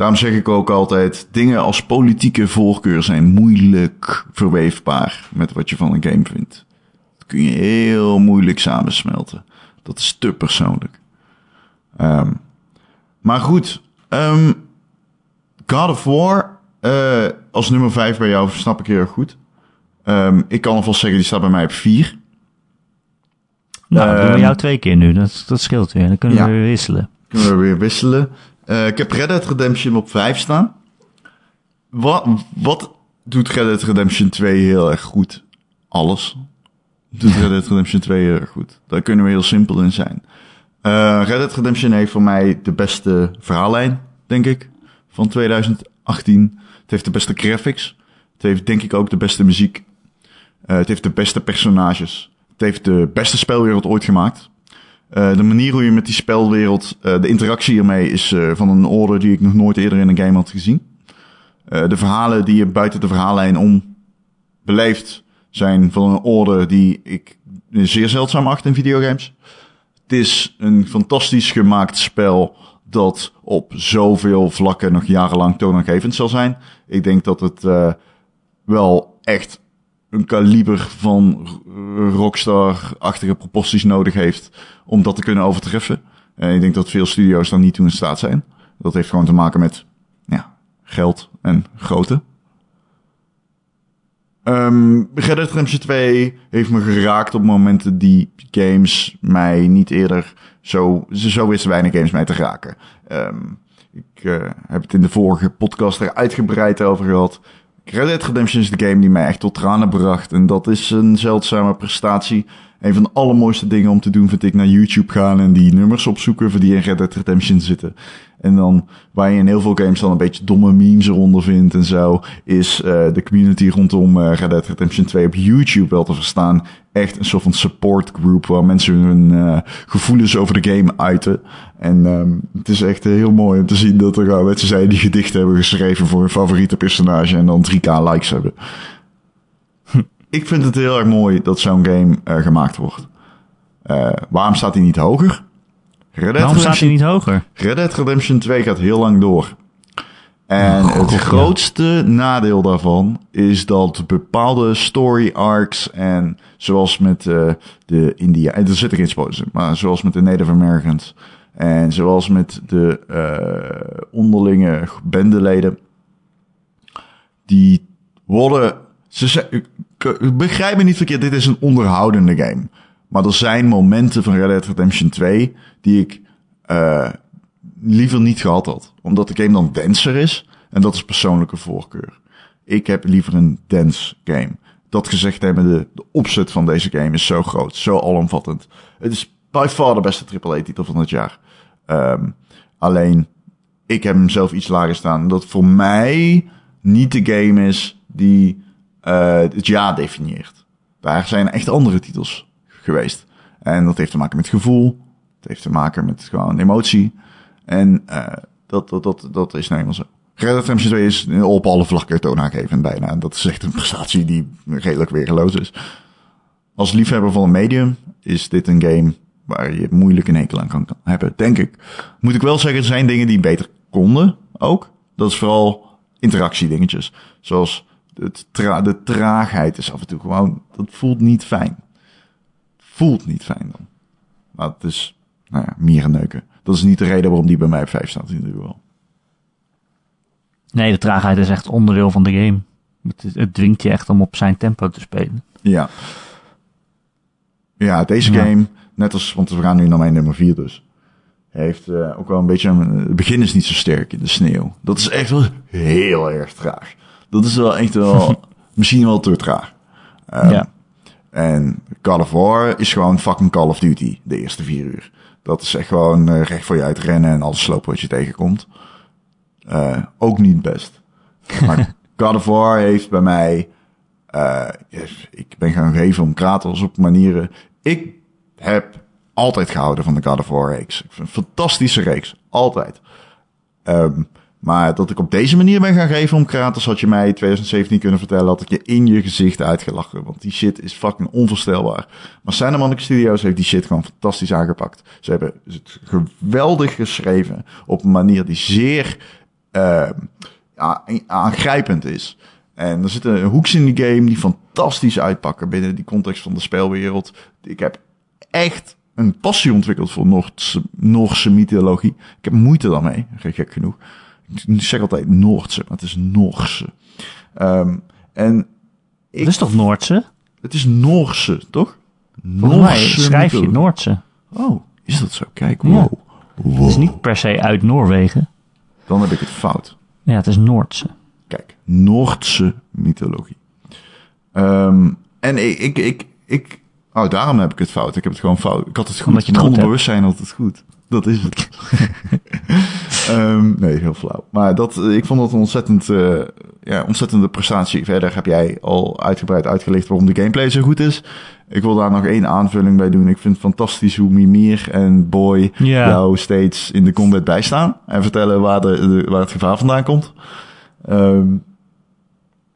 Daarom zeg ik ook altijd, dingen als politieke voorkeur zijn moeilijk verweefbaar met wat je van een game vindt. Dat kun je heel moeilijk samensmelten. Dat is te persoonlijk. Ehm, maar goed, ehm, God of War eh, als nummer 5 bij jou snap ik heel erg goed. Ehm, ik kan alvast zeggen, die staat bij mij op 4. nou, dan doen we ehm, jou twee keer nu. Dat, dat scheelt weer. Dan kunnen Ja. we weer wisselen. Kunnen we weer wisselen. Eh, ik heb Red Dead Redemption op 5 staan. Wat, wat doet Red Dead Redemption 2 heel erg goed? Alles. Doet Red Dead Redemption 2 heel erg goed. Daar kunnen we heel simpel in zijn. Eh, Red Dead Redemption heeft voor mij de beste verhaallijn, denk ik, van 2018. Het heeft de beste graphics. Het heeft denk ik ook de beste muziek. Eh, het heeft de beste personages. Het heeft de beste spelwereld ooit gemaakt. Eh, de manier hoe je met die spelwereld, eh, de interactie hiermee is eh, van een orde die ik nog nooit eerder in een game had gezien. De verhalen die je buiten de verhaallijn om beleeft zijn van een orde die ik zeer zeldzaam acht in videogames. Het is een fantastisch gemaakt spel dat op zoveel vlakken nog jarenlang toonaangevend zal zijn. Ik denk dat het wel echt een kaliber van Rockstar-achtige proporties nodig heeft om dat te kunnen overtreffen. En ik denk dat veel studio's daar niet toe in staat zijn. Dat heeft gewoon te maken met ja, geld en grootte. Ehm Red Dead Redemption 2 heeft me geraakt op momenten die games mij niet eerder zo... Zo wisten weinig games mij te raken. Ehm, ik eh, heb het in de vorige podcast er uitgebreid over gehad. Red Dead Redemption is de game die mij echt tot tranen bracht. En dat is een zeldzame prestatie. Een van de allermooiste dingen om te doen vind ik naar YouTube gaan en die nummers opzoeken voor die in Red Dead Redemption zitten. En dan, waar je in heel veel games dan een beetje domme memes eronder vindt en zo, is uh, de community rondom uh, Red Dead Redemption 2 op YouTube wel te verstaan. Echt een soort van support group waar mensen hun uh, gevoelens over de game uiten. En um, het is echt heel mooi om te zien dat er gewoon mensen zijn die gedichten hebben geschreven voor hun favoriete personage en dan 3k likes hebben. Ik vind het heel erg mooi dat zo'n game gemaakt wordt. waarom staat hij niet hoger? Red Waarom staat hij niet hoger? Red Dead Redemption 2 gaat heel lang door. En oh, het grootste nadeel daarvan is dat bepaalde story arcs en zoals met uh, de India, en er zitten geen spoilers in, maar zoals met de Native Americans en zoals met de uh, onderlinge bendeleden, die worden, ze begrijp me niet verkeerd, dit is een onderhoudende game. Maar er zijn momenten van Red Dead Redemption 2 die ik uh, liever niet gehad had. Omdat de game dan denser is. En dat is persoonlijke voorkeur. Ik heb liever een dense game. Dat gezegd hebben, de, de opzet van deze game is zo groot, zo alomvattend. Het is by far de beste AAA-titel van het jaar. Um, alleen, ik heb hem zelf iets lager staan. Dat voor mij niet de game is die uh, het jaar definieert. Daar zijn echt andere titels geweest. En dat heeft te maken met gevoel. Het heeft te maken met gewoon emotie. En uh, dat, dat, dat, dat is nou eenmaal zo. Red Dead Redemption 2 is op alle vlakken toonaangevend bijna. Dat is echt een prestatie die redelijk weergeloos is. Als liefhebber van een medium is dit een game waar je moeilijk een hekel aan kan hebben, denk ik. Moet ik wel zeggen, er zijn dingen die beter konden ook. Dat is vooral interactiedingetjes. Zoals het tra de traagheid is af en toe gewoon, dat voelt niet fijn voelt niet fijn dan. Maar het is, nou ja, mierenneuken. Dat is niet de reden waarom die bij mij op 5 staat in ieder geval. Nee, de traagheid is echt onderdeel van de game. Het, het dwingt je echt om op zijn tempo te spelen. Ja. Ja, deze game, net als, want we gaan nu naar mijn nummer 4 dus. Heeft uh, ook wel een beetje, het begin is niet zo sterk in de sneeuw. Dat is echt wel heel erg traag. Dat is wel echt wel, misschien wel te traag. Um, ja. En Call of War is gewoon fucking Call of Duty, de eerste vier uur. Dat is echt gewoon uh, recht voor je uit rennen en alles slopen wat je tegenkomt. Uh, ook niet best. Maar God of War heeft bij mij... Uh, ik ben gaan geven om Kratos op manieren... Ik heb altijd gehouden van de God of War reeks. Ik vind een fantastische reeks. Altijd. Um, maar dat ik op deze manier ben gaan geven om Kratos, had je mij in 2017 kunnen vertellen, had ik je in je gezicht uitgelachen. Want die shit is fucking onvoorstelbaar. Maar Monica Studios heeft die shit gewoon fantastisch aangepakt. Ze hebben het geweldig geschreven op een manier die zeer uh, aangrijpend is. En er zitten hoeks in die game die fantastisch uitpakken binnen die context van de spelwereld. Ik heb echt een passie ontwikkeld voor Noordse, Noorse mythologie. Ik heb moeite daarmee, gek genoeg. Ik zeg altijd Noordse, maar het is Noorse. Um, en ik, het is toch Noordse? Het is Noorse, toch? Noorse. schrijf je Noordse. Oh, is dat zo? Kijk, wow. wow. Het is niet per se uit Noorwegen. Dan heb ik het fout. Ja, het is Noordse. Kijk, Noordse mythologie. Um, en ik, ik, ik, ik, oh, daarom heb ik het fout. Ik heb het gewoon fout. Ik had het goed. Omdat je het had het goed. Dat is het. um, nee, heel flauw. Maar dat, ik vond dat een ontzettend, uh, ja, ontzettende prestatie. Verder heb jij al uitgebreid uitgelicht waarom de gameplay zo goed is. Ik wil daar nog één aanvulling bij doen. Ik vind het fantastisch hoe Mimir en Boy yeah. jou steeds in de combat bijstaan. En vertellen waar, de, waar het gevaar vandaan komt. Um,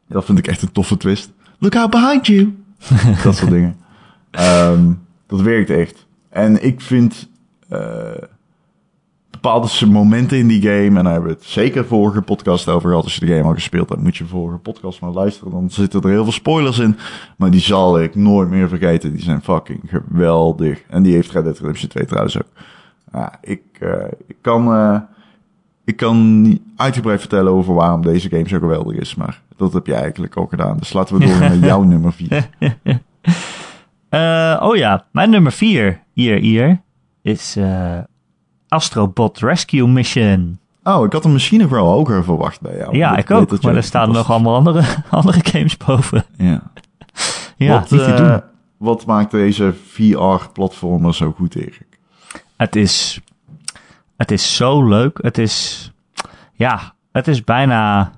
dat vind ik echt een toffe twist. Look out behind you! dat soort dingen. Um, dat werkt echt. En ik vind bepaalde momenten in die game. En daar hebben we het zeker vorige podcast over gehad. Als je de game al gespeeld hebt, moet je vorige podcast maar luisteren. Dan zitten er heel veel spoilers in. Maar die zal ik nooit meer vergeten. Die zijn fucking geweldig. En die heeft Red Dead Redemption 2 trouwens ook. Ik, uh, ik kan... Uh, ik kan niet uitgebreid vertellen over waarom deze game zo geweldig is, maar dat heb jij eigenlijk al gedaan. Dus laten we door naar jouw nummer 4. Uh, oh ja, mijn nummer 4 hier, hier is uh, Astrobot Rescue Mission. Oh, ik had hem misschien nog wel hoger verwacht bij jou. ja, ik ook. Maar er staan nog allemaal andere, andere games boven. Ja. Ja, wat, eh, doen. wat maakt deze VR-platformer zo goed, Erik? Het is, het is zo leuk. Het is, ja, het is bijna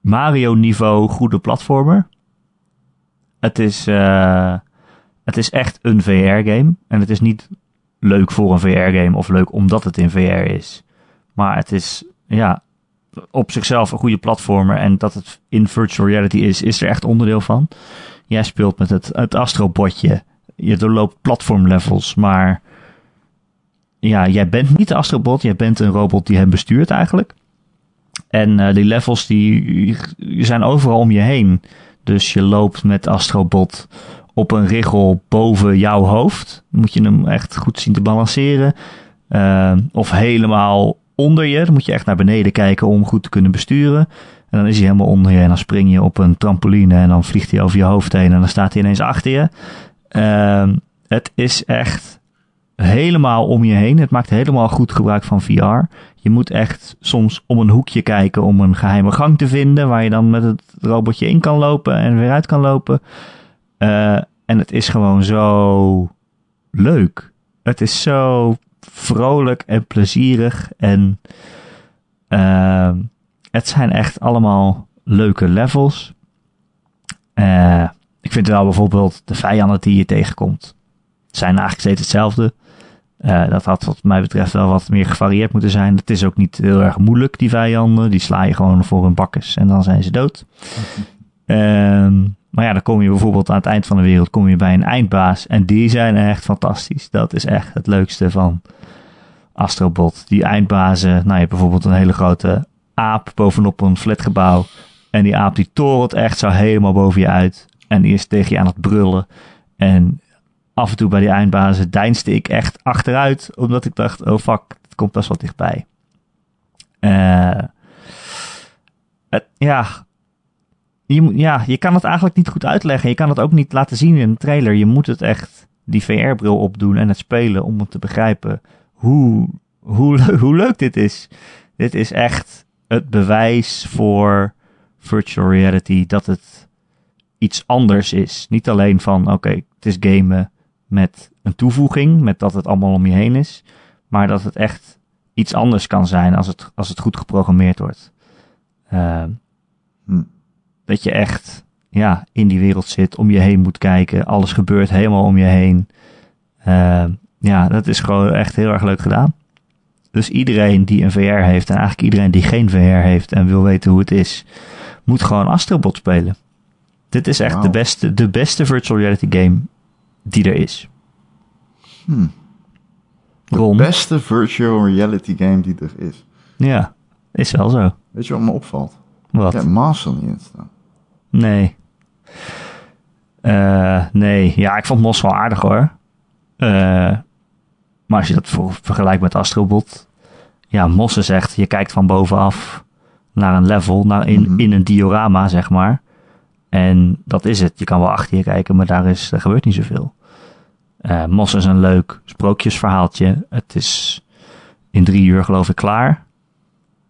Mario-niveau goede platformer. Het is, eh, het is echt een VR-game. En het is niet leuk voor een VR-game of leuk omdat het in VR is. Maar het is, ja, op zichzelf een goede platformer. En dat het in virtual reality is, is er echt onderdeel van. Jij speelt met het, het astrobotje. Je doorloopt platformlevels, maar ja, jij bent niet de astrobot. Jij bent een robot die hem bestuurt eigenlijk. En eh, die levels die zijn overal om je heen. Dus je loopt met astrobot op een richel boven jouw hoofd. Moet je hem echt goed zien te balanceren. Eh, of helemaal onder je. Dan moet je echt naar beneden kijken om goed te kunnen besturen. En dan is hij helemaal onder je en dan spring je op een trampoline en dan vliegt hij over je hoofd heen en dan staat hij ineens achter je. Ehm, het is echt helemaal om je heen. Het maakt helemaal goed gebruik van VR. Je moet echt soms om een hoekje kijken om een geheime gang te vinden waar je dan met het robotje in kan lopen en weer uit kan lopen. Eh, en het is gewoon zo leuk. Het is zo vrolijk en plezierig en ehm, het zijn echt allemaal leuke levels. Eh, ik vind wel bijvoorbeeld de vijanden die je tegenkomt, zijn eigenlijk steeds hetzelfde. Eh, dat had wat mij betreft wel wat meer gevarieerd moeten zijn. Het is ook niet heel erg moeilijk, die vijanden. Die sla je gewoon voor hun bakkes en dan zijn ze dood. Ehm, maar ja, dan kom je bijvoorbeeld aan het eind van de wereld kom je bij een eindbaas. En die zijn echt fantastisch. Dat is echt het leukste van Astrobot. Die eindbazen, nou je hebt bijvoorbeeld een hele grote aap bovenop een flatgebouw. En die aap die torent echt zo helemaal boven je uit. En die is tegen je aan het brullen. En af en toe bij die eindbazen deinsde ik echt achteruit. Omdat ik dacht, oh fuck, het komt best wel dichtbij. Eh, ja, je, ja, je kan het eigenlijk niet goed uitleggen. Je kan het ook niet laten zien in een trailer. Je moet het echt die VR-bril opdoen en het spelen om te begrijpen hoe, hoe, hoe leuk dit is. Dit is echt het bewijs voor virtual reality dat het iets anders is. Niet alleen van, oké, het is gamen met een toevoeging, met dat het allemaal om je heen is, maar dat het echt iets anders kan zijn als het, als het goed geprogrammeerd wordt. Hm. Dat je echt ja, in die wereld zit, om je heen moet kijken, alles gebeurt helemaal om je heen. Ehm, ja, dat is gewoon echt heel erg leuk gedaan. Dus iedereen die een VR heeft en eigenlijk iedereen die geen VR heeft en wil weten hoe het is, moet gewoon Astrobot spelen. Dit is echt de beste, de beste virtual reality game die er is. Hm. De Ron? beste virtual reality game die er is. Ja, is wel zo. Weet je wat me opvalt? Wat? Ik heb Master niet in staan. Nee. Eh, nee, ja, ik vond Mos wel aardig hoor. Eh, maar als je dat voor, vergelijkt met Astrobot. Ja, Mos is echt, je kijkt van bovenaf naar een level, naar in, Mhm. in een diorama zeg maar. En dat is het. Je kan wel achter je kijken, maar daar, is, daar gebeurt niet zoveel. Eh, Mos is een leuk sprookjesverhaaltje. Het is in drie uur geloof ik klaar.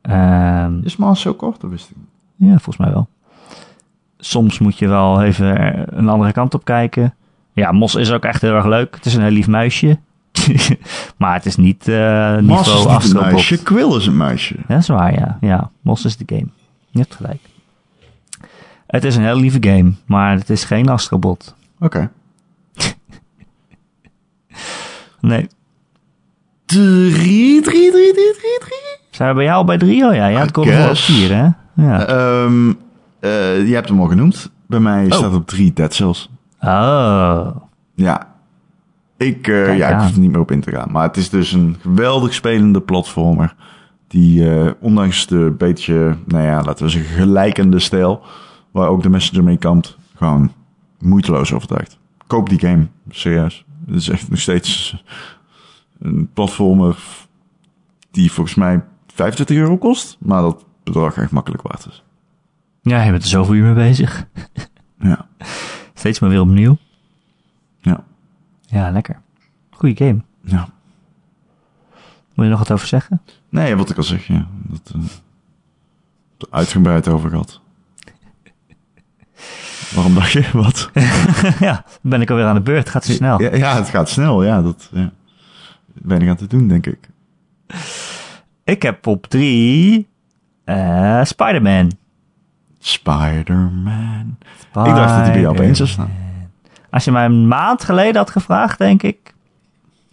Ehm Is Master zo kort? Dat wist ik niet. ja, volgens mij wel. Soms moet je wel even een andere kant op kijken. Ja, Mos is ook echt heel erg leuk. Het is een heel lief muisje. maar het is niet uh, niveau is niet een muisje, Quill is een muisje. Ja, dat is waar, ja. Ja, Mos is de game. Je hebt gelijk. Het is een heel lieve game, maar het is geen Astrobot. Oké. Nee. Drie, drie, drie, drie, drie, drie. Zijn we bij jou al bij drie? Oh ja, had God of War op vier, hè? Ja. Ehm, eh, je hebt hem al genoemd. Bij mij staat op drie Dead Cells. Oh. Ja. Ik, eh, ja, ik hoef er niet meer op in te gaan. Maar het is dus een geweldig spelende platformer. Die eh, ondanks de beetje, nou ja, laten we zeggen, gelijkende stijl. Waar ook de Messenger mee kampt. Gewoon moeiteloos overtuigd. Koop die game. Serieus. Het is echt nog steeds een platformer die volgens mij 25 euro kost. Maar dat bedrag echt makkelijk waard is. Ja, je bent er zoveel uur mee bezig. Ja. Steeds maar weer opnieuw. Ja. Ja, lekker. Goeie game. Ja. Wil je nog wat over zeggen? Nee, wat ik al zeg, ja. Dat, eh, er uitgebreid over gehad. Waarom dacht je? Wat? ja, ben ik alweer aan de beurt. Het gaat zo snel. Ja, ja, het gaat snel. Ja, dat ja. weinig aan te doen, denk ik. Ik heb op drie eh Spider-Man. Spider-Man. Ik dacht dat hij bij jou opeens zou staan. Als je mij een maand geleden had gevraagd, denk ik,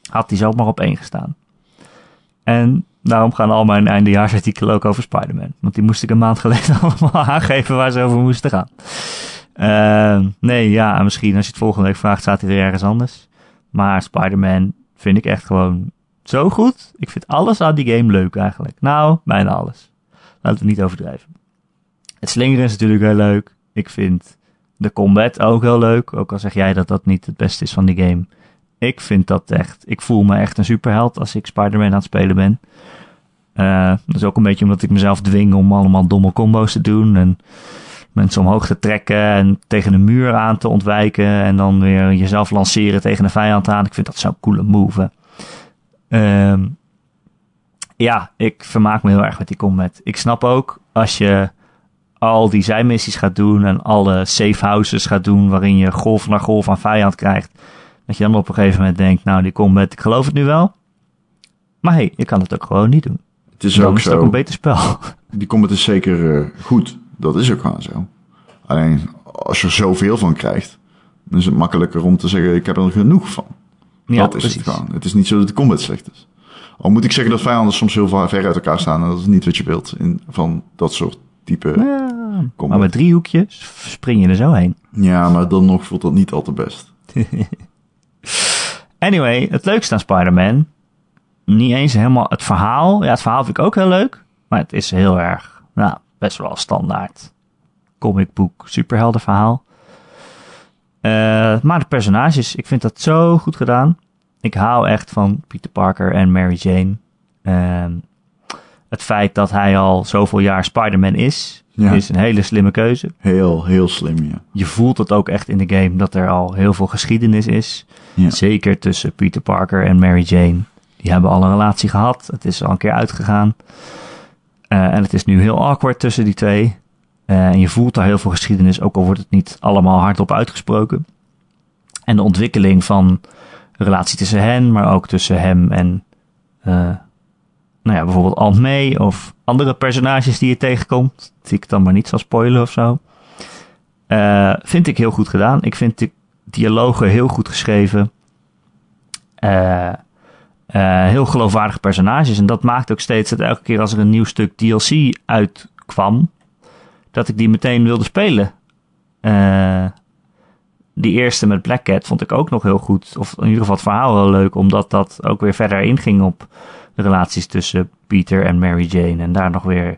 had hij zomaar op één gestaan. En daarom gaan al mijn eindejaarsartikelen ook over Spider-Man. Want die moest ik een maand geleden allemaal aangeven waar ze over moesten gaan. Eh, nee, ja, misschien als je het volgende week vraagt, staat hij ergens anders. Maar Spider-Man vind ik echt gewoon zo goed. Ik vind alles aan die game leuk eigenlijk. Nou, bijna alles. Laten we niet overdrijven. Het slingeren is natuurlijk heel leuk. Ik vind de combat ook heel leuk. Ook al zeg jij dat dat niet het beste is van die game. Ik vind dat echt. Ik voel me echt een superheld als ik Spider-Man aan het spelen ben. Uh, dat is ook een beetje omdat ik mezelf dwing om allemaal domme combo's te doen. En mensen omhoog te trekken en tegen een muur aan te ontwijken. En dan weer jezelf lanceren tegen een vijand aan. Ik vind dat zo'n coole move. Uh, ja, ik vermaak me heel erg met die combat. Ik snap ook als je al die zijmissies gaat doen en alle safe houses gaat doen waarin je golf naar golf aan vijand krijgt, dat je dan op een gegeven moment denkt, nou die combat, ik geloof het nu wel. Maar hey, je kan het ook gewoon niet doen. Het is dan ook is het zo. ook een beter spel. Die combat is zeker eh, goed. Dat is ook gewoon zo. Alleen, als je er zoveel van krijgt, dan is het makkelijker om te zeggen, ik heb er genoeg van. ja, dat is het gewoon. Het is niet zo dat de combat slecht is. Al moet ik zeggen dat vijanden soms heel ver ver uit elkaar staan. En dat is niet wat je wilt in, van dat soort type Ja, maar met driehoekjes spring je er zo heen. Ja, maar dan nog voelt dat niet al te best. Anyway, het leukste aan Spider-Man. Niet eens helemaal het verhaal. Ja, het verhaal vind ik ook heel leuk. Maar het is heel erg, nou, best wel standaard. Comicboek, superheldenverhaal. Eh, maar de personages, ik vind dat zo goed gedaan. Ik hou echt van Peter Parker en Mary Jane. Ehm, het feit dat hij al zoveel jaar Spider-Man is, Ja. is een hele slimme keuze. Heel, heel slim, ja. Je voelt het ook echt in de game dat er al heel veel geschiedenis is. Ja. Zeker tussen Peter Parker en Mary Jane. Die hebben al een relatie gehad. Het is al een keer uitgegaan. Eh, en het is nu heel awkward tussen die twee. Eh, en je voelt daar heel veel geschiedenis, ook al wordt het niet allemaal hardop uitgesproken. En de ontwikkeling van de relatie tussen hen, maar ook tussen hem en eh, nou ja, bijvoorbeeld Aunt May of andere personages die je tegenkomt, die ik dan maar niet zal spoilen of zo. Eh, vind ik heel goed gedaan. Ik vind de dialogen heel goed geschreven. Eh, eh, heel geloofwaardige personages. En dat maakt ook steeds dat elke keer als er een nieuw stuk DLC uitkwam, dat ik die meteen wilde spelen. Die eerste met Black Cat vond ik ook nog heel goed. Of in ieder geval het verhaal heel leuk, omdat dat ook weer verder inging op de relaties tussen Peter en Mary Jane. En daar nog weer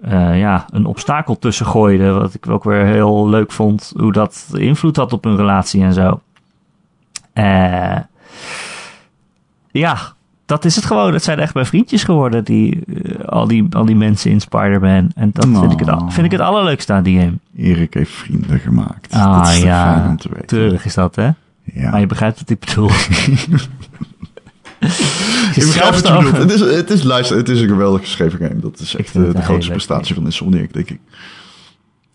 eh, ja, een obstakel tussen gooide. Wat ik ook weer heel leuk vond, hoe dat invloed had op hun relatie en zo. Eh, ja, dat is het gewoon. Het zijn echt mijn vriendjes geworden, die, eh, al, die, al die mensen in Spider-Man. En dat vind, ik het, vind ik het allerleukste aan die game. Erik heeft vrienden gemaakt. Ah, dat is ja. fijn om te weten. Treurig is dat, hè? Ja. Maar je begrijpt wat ik bedoel. Ik begrijp wat je bedoelt. Het is, het, is, luister, het is een geweldig geschreven game. Dat is echt eh, de een grootste prestatie van Insomniac, denk ik.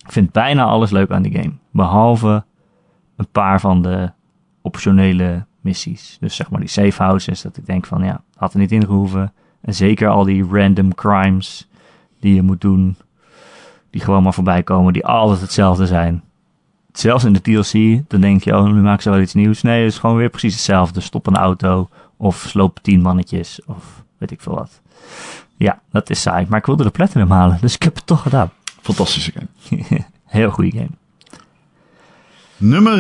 Ik vind bijna alles leuk aan die game. Behalve een paar van de optionele missies. Dus zeg maar die safe houses. Dat ik denk van ja, had er niet in gehoeven. En zeker al die random crimes die je moet doen. Die gewoon maar voorbij komen. Die altijd hetzelfde zijn. Zelfs in de DLC. Dan denk je, oh nu maken ze wel iets nieuws. Nee, het is gewoon weer precies hetzelfde. Stop een auto. Of sloop tien mannetjes. Of weet ik veel wat. Ja, dat is saai. Maar ik wilde de platinum halen. Dus ik heb het toch gedaan. Fantastische game. Heel goede game. Nummer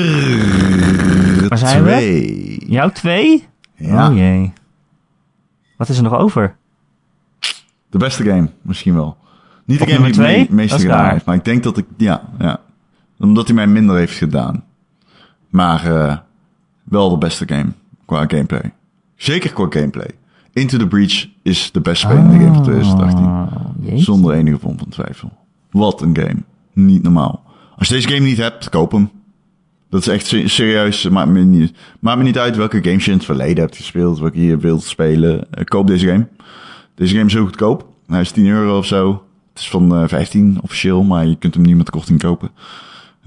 Waar zijn we? twee. Jouw twee? Ja, Oh jee. Wat is er nog over? de beste game, misschien wel. Niet de Op game die twee? me- meeste gedaan heeft. Maar ik denk dat ik, ja, ja. Omdat hij mij minder heeft gedaan. Maar eh, wel de beste game qua gameplay. Zeker qua gameplay. Into the Breach is de best spelende game van 2018. Oh, jeetje. Zonder enige vorm van twijfel. Wat een game. Niet normaal. Als je deze game niet hebt, koop hem. Dat is echt se- serieus. Maakt me, niet, maakt me niet uit welke games je in het verleden hebt gespeeld. Welke je wilt spelen. Eh, koop deze game. Deze game is heel goedkoop. Hij is 10 euro of zo. Het is van eh 15 officieel, maar je kunt hem niet met korting kopen.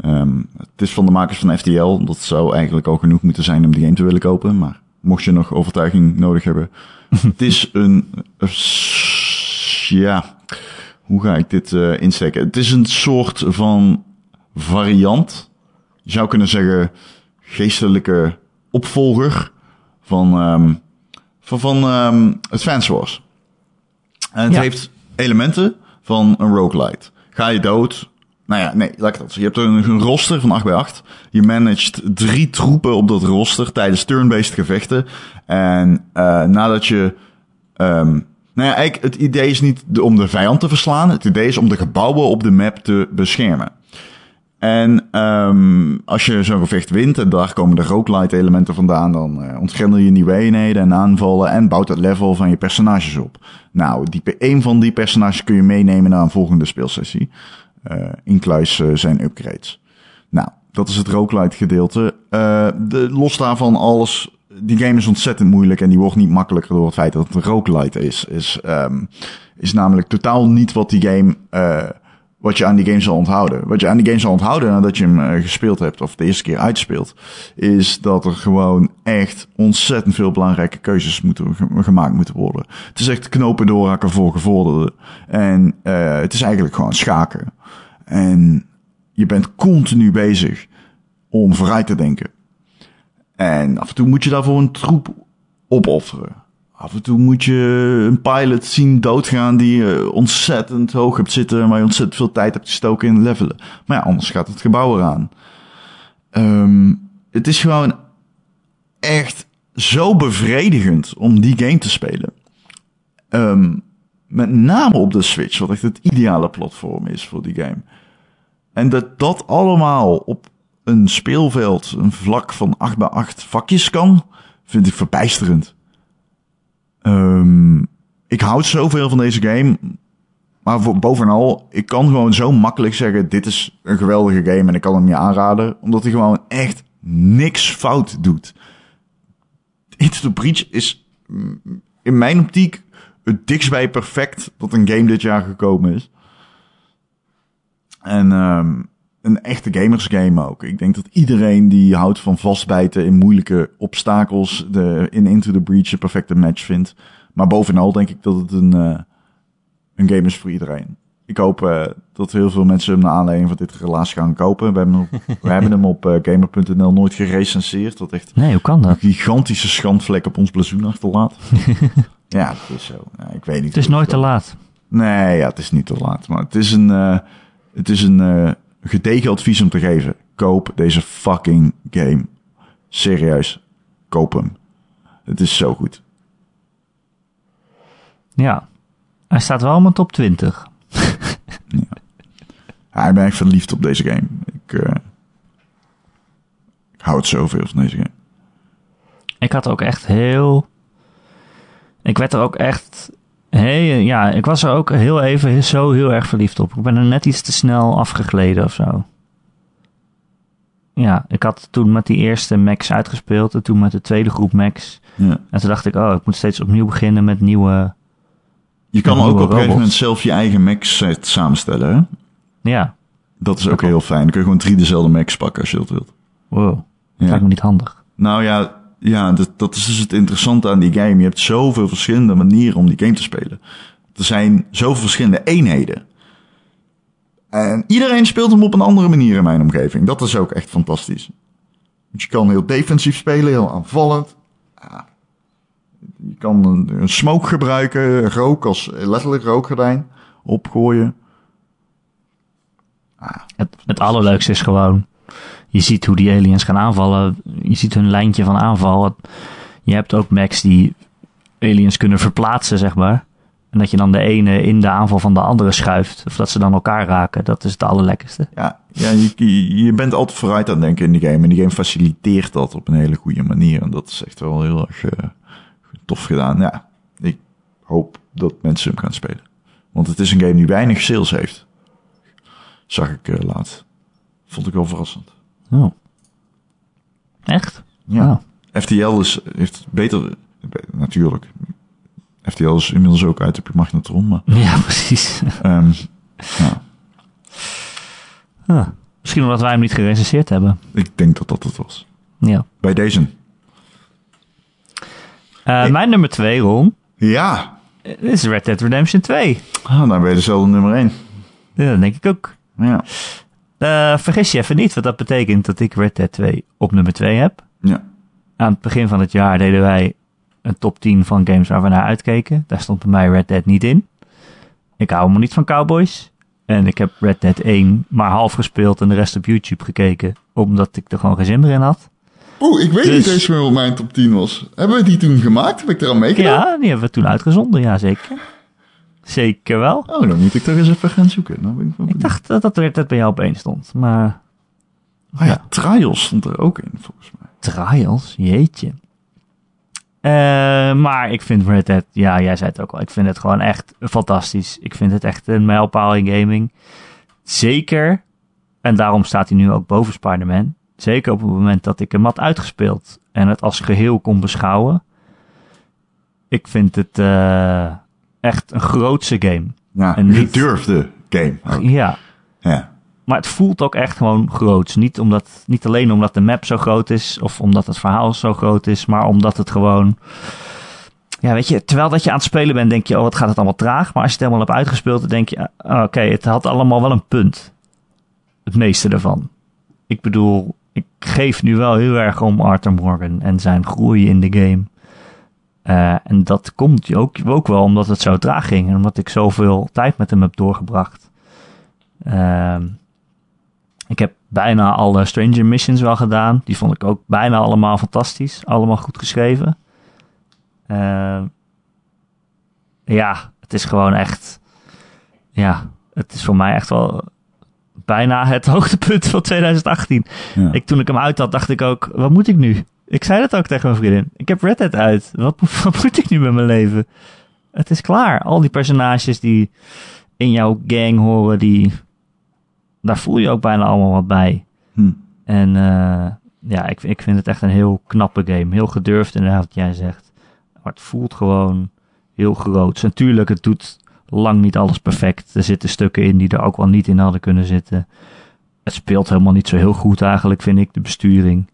Ehm, het is van de makers van FTL. Dat zou eigenlijk al genoeg moeten zijn om die game te willen kopen. Maar mocht je nog overtuiging nodig hebben. het is een... s- ja, hoe ga ik dit eh, insteken? Het is een soort van variant. Je zou kunnen zeggen geestelijke opvolger van, ehm, van, van ehm Advance Wars. En het Ja. heeft elementen van een roguelite. Ga je dood? Nou ja, nee, laat dat. Je hebt een, roster van 8 bij 8. Je managt drie troepen op dat roster tijdens turn-based gevechten. En eh, nadat je... ehm nou ja, eigenlijk, het idee is niet om de vijand te verslaan. Het idee is om de gebouwen op de map te beschermen. En ehm als je zo'n gevecht wint, en daar komen de roguelite elementen vandaan, dan eh ontgrendel je nieuwe eenheden en aanvallen en bouwt het level van je personages op. Nou, die, een van die personages kun je meenemen naar een volgende speelsessie. Eh incluis eh, zijn upgrades. Nou, dat is het roguelite gedeelte. Eh de, los daarvan alles, die game is ontzettend moeilijk en die wordt niet makkelijker door het feit dat het een roguelite is. Is, ehm is namelijk totaal niet wat die game, eh wat je aan die game zal onthouden. Wat je aan die game zal onthouden nadat je hem eh, gespeeld hebt of de eerste keer uitspeelt, is dat er gewoon echt ontzettend veel belangrijke keuzes moeten, ge- gemaakt moeten worden. Het is echt knopen doorhakken voor gevorderden. En eh het is eigenlijk gewoon schaken. En je bent continu bezig om vooruit te denken. En af en toe moet je daarvoor een troep opofferen. Af en toe moet je een pilot zien doodgaan die je ontzettend hoog hebt zitten, maar je ontzettend veel tijd hebt gestoken in levelen. Maar ja, anders gaat het gebouw eraan. Ehm, het is gewoon echt zo bevredigend om die game te spelen. Ehm, met name op de Switch, wat echt het ideale platform is voor die game. En dat dat allemaal op een speelveld, een vlak van 8 bij 8 vakjes kan, vind ik verbijsterend. Ehm, ik houd zoveel van deze game. Maar bovenal, ik kan gewoon zo makkelijk zeggen: dit is een geweldige game en ik kan hem je aanraden. Omdat hij gewoon echt niks fout doet. Into the Breach is mm, in mijn optiek het dichtst bij perfect dat een game dit jaar gekomen is. En ehm, een echte gamersgame ook. Ik denk dat iedereen die houdt van vastbijten in moeilijke obstakels de, in Into the Breach een perfecte match vindt. Maar bovenal denk ik dat het een, eh, een game is voor iedereen. Ik hoop eh, dat heel veel mensen hem naar aanleiding van dit relaas gaan kopen. We hebben hem op, we hebben hem op eh, gamer.nl nooit gerecenseerd. Dat echt Nee, hoe kan een dat? gigantische schandvlek op ons blazoen achterlaat. ja, dat is zo. Ja, ik weet niet. Het is nooit te laat. Nee, ja, het is niet te laat. Maar het is een, het is een gedegen advies om te geven. Koop deze fucking game. Serieus. Koop hem. Het is zo goed. Ja. Hij staat wel in mijn top 20. Ja, ik ben echt verliefd op deze game. Ik, eh, ik hou het zoveel van deze game. Ik had ook echt heel. Ik werd er ook echt. Hey, ja, ik was er ook heel even zo heel erg verliefd op. Ik ben er net iets te snel afgegleden of zo. Ja, ik had toen met die eerste max uitgespeeld en toen met de tweede groep max. Ja. En toen dacht ik, oh, ik moet steeds opnieuw beginnen met nieuwe. Je kan ook op een gegeven moment zelf je eigen max set samenstellen. Hè? Ja, Dat is ook heel fijn. Dan kun je gewoon drie dezelfde max pakken als je dat wilt. wow. Dat Ja. lijkt me niet handig. Nou ja, ja dat, dat is dus het interessante aan die game. Je hebt zoveel verschillende manieren om die game te spelen. Er zijn zoveel verschillende eenheden. En iedereen speelt hem op een andere manier in mijn omgeving. Dat is ook echt fantastisch. Je kan heel defensief spelen, heel aanvallend. Je kan een, een smoke gebruiken, rook als letterlijk rookgordijn opgooien. Het, het allerleukste is gewoon, je ziet hoe die aliens gaan aanvallen. Je ziet hun lijntje van aanval. Je hebt ook mechs die aliens kunnen verplaatsen, zeg maar. En dat je dan de ene in de aanval van de andere schuift. Of dat ze dan elkaar raken. Dat is het allerlekkerste. Ja, ja je, je- bent altijd vooruit aan het denken in die game. En die game faciliteert dat op een hele goede manier. En dat is echt wel heel erg eh, tof gedaan. Ja, ik hoop dat mensen hem gaan spelen. Want het is een game die weinig sales heeft. Zag ik eh, laatst. Vond ik wel verrassend. Oh. Echt? Ja. Oh. FTL is, heeft beter... Natuurlijk. FTL is inmiddels ook uit op je magnetron, maar... Ja, precies. ehm, ja, Ah, misschien omdat wij hem niet gerecenseerd hebben. ik denk dat dat het was. Ja. Bij deze. Eh, Ik- Mijn nummer twee, Ron, Ja. is Red Dead Redemption 2. Ah, dan ben je dezelfde nummer 1. Ja, dat denk ik ook. Ja. Eh, vergis je even niet, want dat betekent dat ik Red Dead 2 op nummer 2 heb. Ja. Aan het begin van het jaar deden wij een top 10 van games waar we naar uitkeken. Daar stond bij mij Red Dead niet in. Ik hou helemaal niet van cowboys. En ik heb Red Dead 1 maar half gespeeld en de rest op YouTube gekeken. Omdat ik er gewoon geen zin meer in had. Oeh, ik weet Dus- niet eens meer wat mijn top 10 was. Hebben we die toen gemaakt? Heb ik er aan meegedaan? Ja, die hebben we toen uitgezonden, ja zeker. Zeker wel. Oh, dan moet ik toch eens even gaan zoeken. Dan ben ik Ik dacht dat dat Red Dead bij jou op één stond. Maar Ah ja, Trials stond er ook in, volgens mij. Trials, jeetje. Eh, maar ik vind Red Dead, ja, jij zei het ook al, ik vind het gewoon echt fantastisch. Ik vind het echt een mijlpaal in gaming. Zeker, en daarom staat hij nu ook boven Spider-Man. Zeker op het moment dat ik hem had uitgespeeld en het als geheel kon beschouwen. Ik vind het eh, echt een grootse game. Ja, En een niet- gedurfde game. ook. Ja, Ja. Maar het voelt ook echt gewoon groots. Niet, omdat, niet alleen omdat de map zo groot is of omdat het verhaal zo groot is, maar omdat het gewoon. Ja, weet je, terwijl dat je aan het spelen bent, denk je, oh, wat gaat het allemaal traag. Maar als je het helemaal hebt uitgespeeld, dan denk je, ah, oké, het had allemaal wel een punt. Het meeste ervan. Ik bedoel, ik geef nu wel heel erg om Arthur Morgan en zijn groei in de game. Eh, en dat komt ook, ook wel omdat het zo traag ging en omdat ik zoveel tijd met hem heb doorgebracht. Ehm ik heb bijna alle Stranger Missions wel gedaan. Die vond ik ook bijna allemaal fantastisch. Allemaal goed geschreven. Ehm, ja, het is gewoon echt... Ja, het is voor mij echt wel bijna het hoogtepunt van 2018. ja. Ik, toen ik hem uit had, dacht ik ook, wat moet ik nu? Ik zei dat ook tegen mijn vriendin. Ik heb Red Dead uit. Wat, moet- wat moet ik nu met mijn leven? Het is klaar. Al die personages die in jouw gang horen, die, daar voel je ook bijna allemaal wat bij. Hm. En eh, ja, ik, ik vind het echt een heel knappe game. Heel gedurfd inderdaad wat jij zegt. Maar het voelt gewoon heel groot. Natuurlijk, het doet lang niet alles perfect. Er zitten stukken in die er ook wel niet in hadden kunnen zitten. Het speelt helemaal niet zo heel goed eigenlijk, vind ik, de besturing.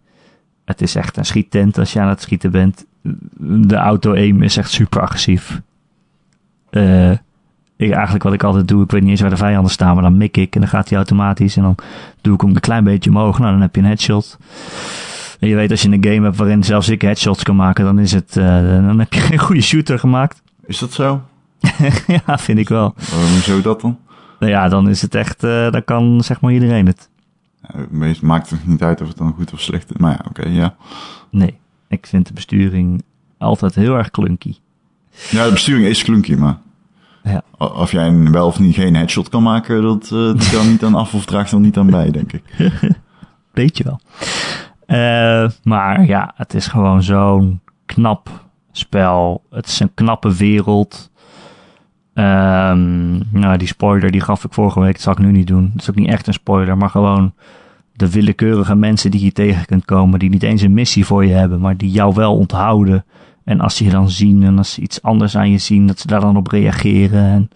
Het is echt een schiettent als je aan het schieten bent. De auto-aim is echt super agressief. Eh, ik, eigenlijk wat ik altijd doe, ik weet niet eens waar de vijanden staan, maar dan mik ik en dan gaat hij automatisch. En dan doe ik hem een klein beetje omhoog. Nou, dan heb je een headshot. En je weet als je een game hebt waarin zelfs ik headshots kan maken, dan is het, eh, dan heb je een goede shooter gemaakt. Is dat zo? ja, vind ik wel. Oh, hoezo dat dan? Nou ja, dan is het echt, eh, dan kan zeg maar iedereen het. Het meest- maakt het niet uit of het dan goed of slecht is. Maar ja, oké, ja. Nee, ik vind de besturing altijd heel erg clunky. Ja, de besturing is klunky, maar... Ja. Of jij een wel of niet geen headshot kan maken, dat eh doet er niet aan af of draagt er niet aan bij, denk ik. Weet je wel. Eh, maar ja, het is gewoon zo'n knap spel. Het is een knappe wereld. Ehm, nou, die spoiler die gaf ik vorige week. Dat zal ik nu niet doen. Dat is ook niet echt een spoiler, maar gewoon de willekeurige mensen die je tegen kunt komen. Die niet eens een missie voor je hebben, maar die jou wel onthouden. En als ze je dan zien en als ze iets anders aan je zien, dat ze daar dan op reageren. En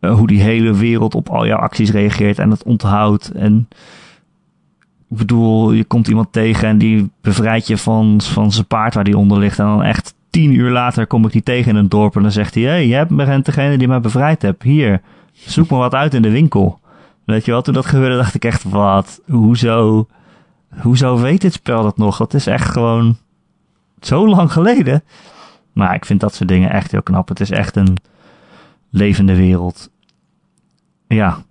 eh, hoe die hele wereld op al jouw acties reageert en het onthoudt. En ik bedoel, je komt iemand tegen en die bevrijdt je van, van zijn paard waar die onder ligt. En dan echt tien uur later kom ik die tegen in een dorp en dan zegt hij... Hé, hey, jij bent degene die mij bevrijd hebt. Hier, zoek me wat uit in de winkel. Weet je wel, toen dat gebeurde dacht ik echt, wat? Hoezo? Hoezo weet dit spel dat nog? Dat is echt gewoon zo lang geleden. Maar ik vind dat soort dingen echt heel knap. Het is echt een levende wereld. Ja,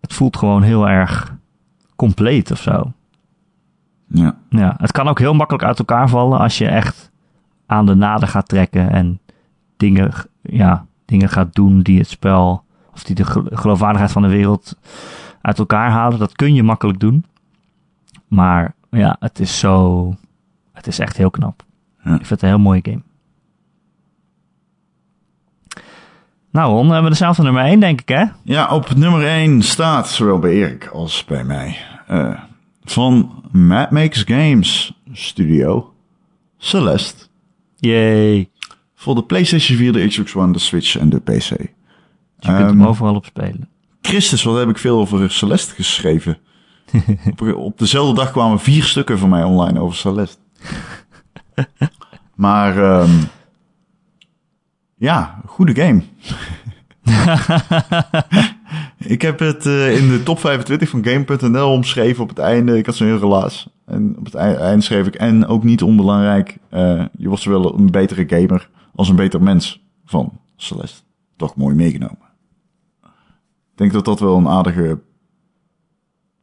het voelt gewoon heel erg compleet of zo. Ja. Ja, het kan ook heel makkelijk uit elkaar vallen als je echt aan de naden gaat trekken en dingen, ja, dingen gaat doen die het spel of die de gel- geloofwaardigheid van de wereld uit elkaar halen. Dat kun je makkelijk doen. Maar ja, het is zo. Het is echt heel knap. Ja. Ik vind het een heel mooie game. Nou, Ron, we hebben dezelfde nummer 1, denk ik, hè? Ja, op nummer 1 staat, zowel bij Erik als bij mij, eh, van Mad Makes Games Studio, Celeste. Yay. Voor de PlayStation 4, de Xbox One, de Switch en de PC. Dus je kunt hem Ehm, overal op spelen. Christus, wat heb ik veel over Celeste geschreven. op, op dezelfde dag kwamen vier stukken van mij online over Celeste. maar ehm, ja, goede game. ik heb het eh, in de top 25 van Game.nl omschreven op het einde. Ik had zo'n heel relaas. En op het ei- einde schreef ik, en ook niet onbelangrijk, eh, je wordt zowel een betere gamer als een beter mens van Celeste. Toch mooi meegenomen. Ik denk dat dat wel een aardige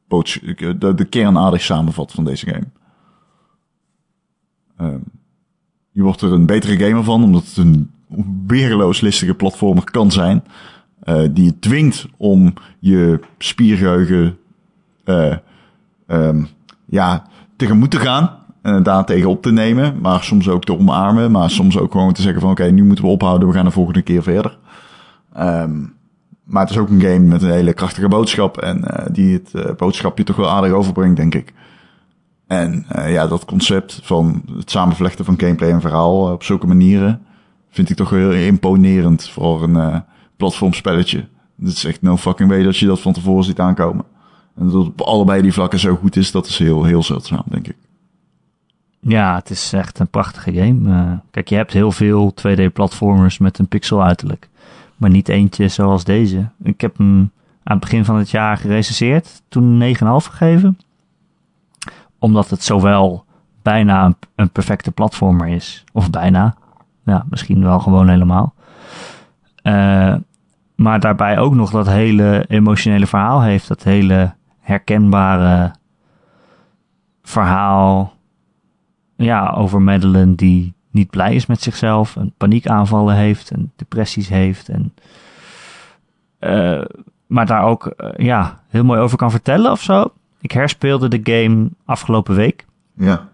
boods- de, de kern aardig samenvat van deze game. Ehm, je wordt er een betere gamer van, omdat het een weerloos listige platformer kan zijn. eh, die je dwingt om je spiergeheugen eh, ehm, ja, tegemoet te gaan. Daar tegen op te nemen. Maar soms ook te omarmen. Maar soms ook gewoon te zeggen van oké, nu moeten we ophouden. We gaan de volgende keer verder. Ehm, maar het is ook een game met een hele krachtige boodschap. En eh, die het eh, boodschapje toch wel aardig overbrengt, denk ik. En eh, ja, dat concept van het samenvlechten van gameplay en verhaal op zulke manieren... vind ik toch heel imponerend voor een platformspelletje. Het is echt no fucking way dat je dat van tevoren ziet aankomen. En dat het op allebei die vlakken zo goed is, dat is heel, heel zeldzaam, denk ik. Ja, het is echt een prachtige game. Eh, kijk, je hebt heel veel 2D-platformers met een pixel uiterlijk. Maar niet eentje zoals deze. Ik heb hem aan het begin van het jaar gerecenseerd. Toen 9,5 gegeven. Omdat het zowel bijna een, perfecte platformer is. Of bijna. Ja, misschien wel gewoon helemaal. Eh, maar daarbij ook nog dat hele emotionele verhaal heeft. Dat hele herkenbare verhaal ja, over Madeline die niet blij is met zichzelf en paniekaanvallen heeft en depressies heeft en eh, maar daar ook eh, ja, heel mooi over kan vertellen of zo. Ik herspeelde de game afgelopen week, Ja,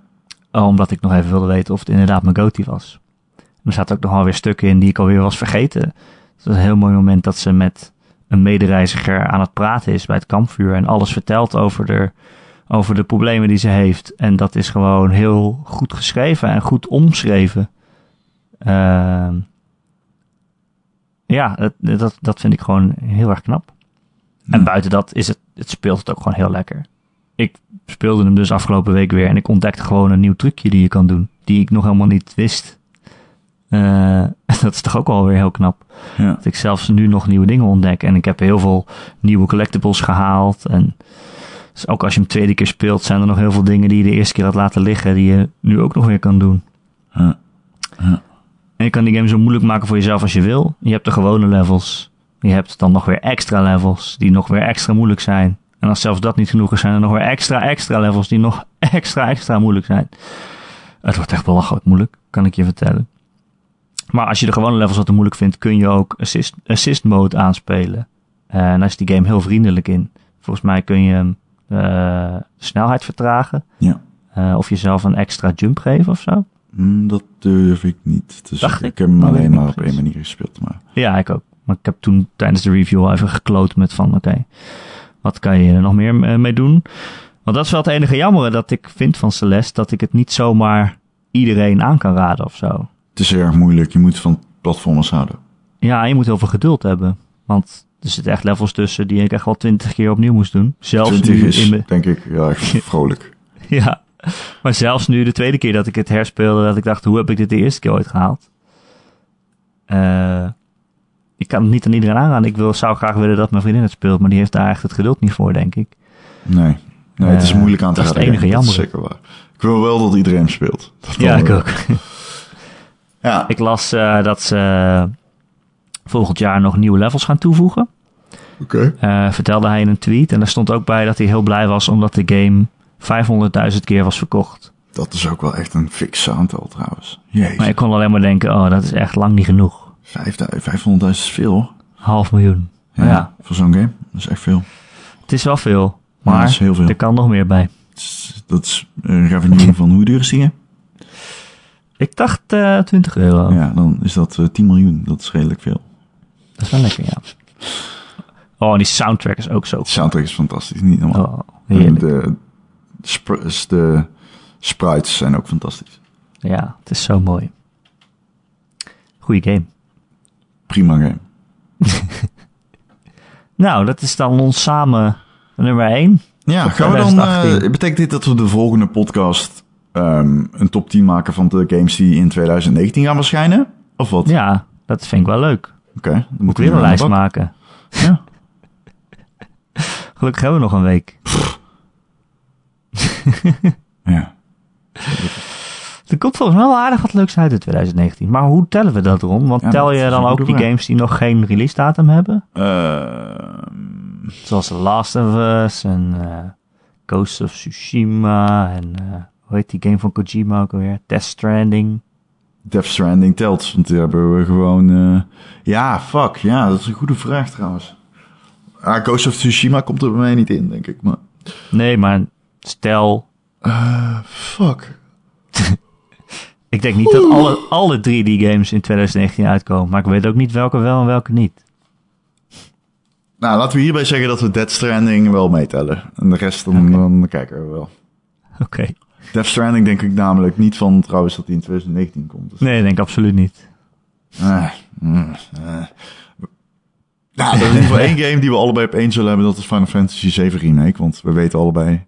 eh, omdat ik nog even wilde weten of het inderdaad mijn goatee was. En er zaten ook nog wel weer stukken in die ik alweer was vergeten. Het was een heel mooi moment dat ze met een medereiziger aan het praten is bij het kampvuur en alles vertelt over de, over de problemen die ze heeft. En dat is gewoon heel goed geschreven en goed omschreven. Ehm, ja, dat, dat, dat vind ik gewoon heel erg knap. En buiten dat is het, het speelt het ook gewoon heel lekker. Ik speelde hem dus afgelopen week weer en ik ontdekte gewoon een nieuw trucje die je kan doen. Die ik nog helemaal niet wist. Eh, dat is toch ook wel weer heel knap. ja. Dat ik zelfs nu nog nieuwe dingen ontdek. En ik heb heel veel nieuwe collectibles gehaald. En dus ook als je hem tweede keer speelt, zijn er nog heel veel dingen die je de eerste keer had laten liggen. Die je nu ook nog weer kan doen. Ja. En je kan die game zo moeilijk maken voor jezelf als je wil. Je hebt de gewone levels. Je hebt dan nog weer extra levels die nog weer extra moeilijk zijn. En als zelfs dat niet genoeg is, zijn er nog weer extra extra levels die nog extra extra moeilijk zijn. Het wordt echt belachelijk moeilijk, kan ik je vertellen. Maar als je de gewone levels wat te moeilijk vindt, kun je ook assist, assist mode aanspelen. En daar is die game heel vriendelijk in. Volgens mij kun je hem eh, snelheid vertragen. Ja. Eh, of jezelf een extra jump geven of zo. Mm, dat durf ik niet te zeggen. ik. Ik heb hem Maar alleen maar op één manier gespeeld. Maar Ja, ik ook. Maar ik heb toen tijdens de review al even gekloot met van, oké, wat kan je er nog meer mee doen? Want dat is wel het enige jammere dat ik vind van Celeste, dat ik het niet zomaar iedereen aan kan raden of zo. het is erg moeilijk. Je moet van platformers houden. Ja, je moet heel veel geduld hebben. Want er zitten echt levels tussen die ik echt wel twintig keer opnieuw moest doen. Zelfs 20 nu is, in de, denk ik, ja, echt vrolijk. Ja, maar zelfs nu de tweede keer dat ik het herspeelde, dat ik dacht, hoe heb ik dit de eerste keer ooit gehaald? Eh, ik kan het niet aan iedereen aanraden. Ik wil, zou graag willen dat mijn vriendin het speelt, maar die heeft daar echt het geduld niet voor, denk ik. Nee, nee het is Eh, moeilijk aan te dat is het raden. enige jammer. zeker waar. Ik wil wel dat iedereen hem speelt. Dat ja, ik wel. ook. Ja, ik las eh, dat ze volgend jaar nog nieuwe levels gaan toevoegen. oké. Eh, vertelde hij in een tweet. En daar stond ook bij dat hij heel blij was omdat de game 500.000 keer was verkocht. Dat is ook wel echt een fix aantal trouwens. Jezus. Maar ik kon alleen maar denken, oh, dat is echt lang niet genoeg. 500.000 is veel hoor. Half miljoen. Ja, Ja. Voor zo'n game. Dat is echt veel. Het is wel veel, maar veel. er kan nog meer bij. Dat is- een revenue van hoe duur is die? Ik dacht eh 20 euro. Ja, dan is dat eh, 10 miljoen. Dat is redelijk veel. Dat is wel lekker, ja. Oh, en die soundtrack is ook zo. De soundtrack is fantastisch. Niet normaal. Oh. En de, De, spr- de sprites zijn ook fantastisch. Ja, het is zo mooi. Goeie game. Prima game. Nou, dat is dan ons samen nummer 1. Ja, gaan we dan... 2018. eh, betekent dit dat we de volgende podcast ehm, een top 10 maken van de games die in 2019 gaan verschijnen? Of wat? Ja, dat vind ik wel leuk. Oké. dan Moet moeten weer we een aan de lijst maken. Ja. Gelukkig hebben we nog een week. ja. Er komt volgens mij wel aardig wat leuks uit in 2019. Maar hoe tellen we dat, Ron? Want Ja, tel je dan een ook die games die nog geen release datum hebben? Ehm, Zoals The Last of Us en eh, Ghost of Tsushima en eh, hoe heet die game van Kojima ook alweer? Death Stranding. Death Stranding telt, want die hebben we gewoon... eh, Ja, fuck. Ja, dat is een goede vraag trouwens. Ah, Ghost of Tsushima komt er bij mij niet in, denk ik. Maar... Nee, maar stel... Eh, fuck. Ik denk niet dat alle, alle drie die games in 2019 uitkomen. Maar ik weet ook niet welke wel en welke niet. Nou, laten we hierbij zeggen dat we Death Stranding wel meetellen. En de rest, dan, dan kijken we wel. Oké. Death Stranding denk ik namelijk niet van trouwens dat die in 2019 komt. Dus, Nee, ik denk absoluut niet. mm, eh. Nou, er is in ieder geval één game die we allebei op één zullen hebben. Dat is Final Fantasy 7 Remake. Want we weten allebei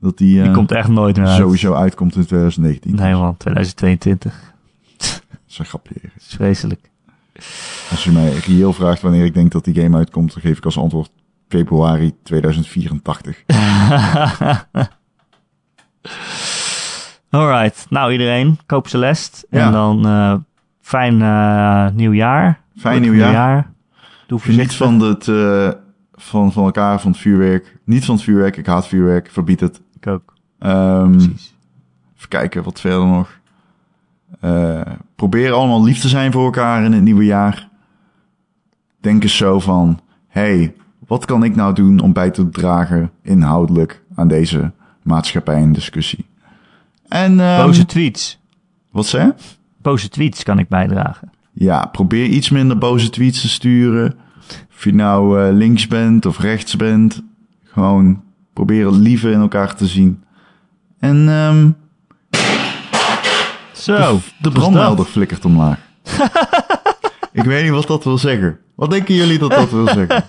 dat die, Die eh, komt echt nooit meer uit. sowieso uitkomt in 2019. Nee man, 2022. Dat is een grapje. Dat is vreselijk. Als je mij reëel vraagt wanneer ik denk dat die game uitkomt, dan geef ik als antwoord februari 2084. Alright. Nou iedereen, koop Celeste. Ja. En dan eh, fijn eh, nieuwjaar. Fijn Gelukkig nieuwjaar. Doe voorzichtig. van, het, eh, van, van elkaar, van het vuurwerk. Niet van het vuurwerk. Ik haat vuurwerk. Verbied het. Ik ook. Precies. even kijken, wat verder nog. Probeer allemaal lief te zijn voor elkaar in het nieuwe jaar. Denk eens zo van... hey, wat kan ik nou doen om bij te dragen inhoudelijk aan deze maatschappij en discussie? En, ehm, Boze tweets. wat je? Boze tweets kan ik bijdragen. Ja, probeer iets minder boze tweets te sturen. Of je nou eh, links bent of rechts bent. Gewoon probeer het lieve in elkaar te zien. En ehm Zo. de, de brandmelder flikkert omlaag. Ik weet niet wat dat wil zeggen. Wat denken jullie dat dat wil zeggen?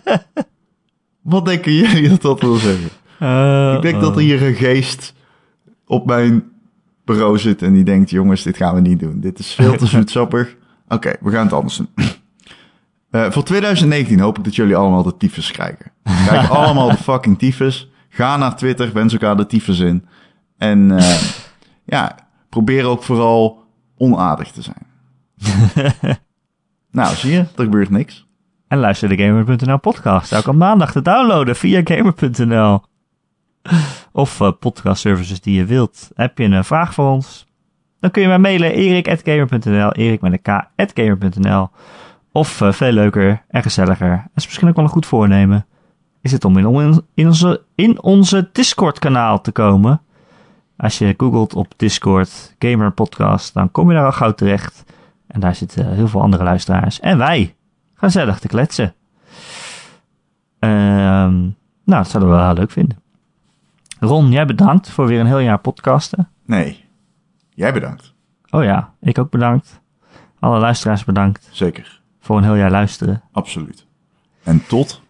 Wat denken jullie dat dat wil zeggen? Eh, Ik denk dat er hier een geest op mijn bureau zit en die denkt, jongens, dit gaan we niet doen. Dit is veel te zoetsappig. Oké, we gaan het anders doen. Eh, voor 2019 hoop ik dat jullie allemaal de tyfus krijgen. Krijg allemaal de fucking tyfus. Ga naar Twitter, wens elkaar de tyfus in. En eh, ja, probeer ook vooral onaardig te zijn. nou, zie je, er gebeurt niks. En luister de Gamer.nl podcast. Ook op maandag te downloaden via Gamer.nl. Of eh, podcastservices die je wilt. Heb je een vraag voor ons? Dan kun je mij mailen erik.gamer.nl Erik met een k.gamer.nl Of eh, veel leuker en gezelliger. Dat is misschien ook wel een goed voornemen. Is het om in, on- in onze, in onze Discord kanaal te komen. Als je googelt op Discord Gamer Podcast, dan kom je daar al gauw terecht. En daar zitten heel veel andere luisteraars. En wij gezellig te kletsen. Ehm, nou, dat zouden we wel leuk vinden. Ron, jij bedankt voor weer een heel jaar podcasten. Nee, jij bedankt. Oh ja, ik ook bedankt. Alle luisteraars bedankt Zeker, voor een heel jaar luisteren. absoluut. En tot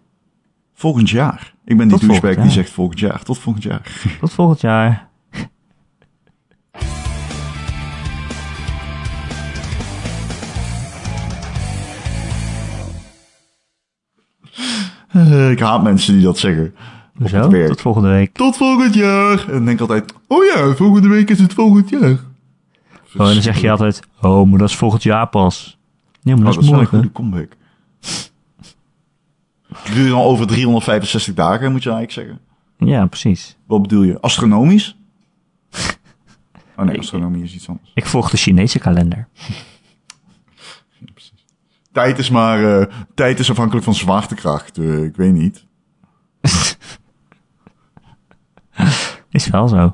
volgend jaar. Ik ben die Tot douchebag die zegt volgend jaar. Tot volgend jaar. Tot volgend jaar. Eh, ik haat mensen die dat zeggen. Zo, het tot volgende week. Tot volgend jaar. En denk altijd, oh ja, volgende week is het volgend jaar. Oh, en dan zeg je altijd, oh, maar dat is volgend jaar pas. Ja, maar Oh, dat dat is een morgen. goede comeback. Doe je dan over 365 dagen, moet je eigenlijk zeggen. Ja, precies. Wat bedoel je? Astronomisch? Oh nee, astronomie is iets anders. Ik volg de Chinese kalender. Tijd is maar, eh, tijd is afhankelijk van zwaartekracht. eh, ik weet niet. Wel zo.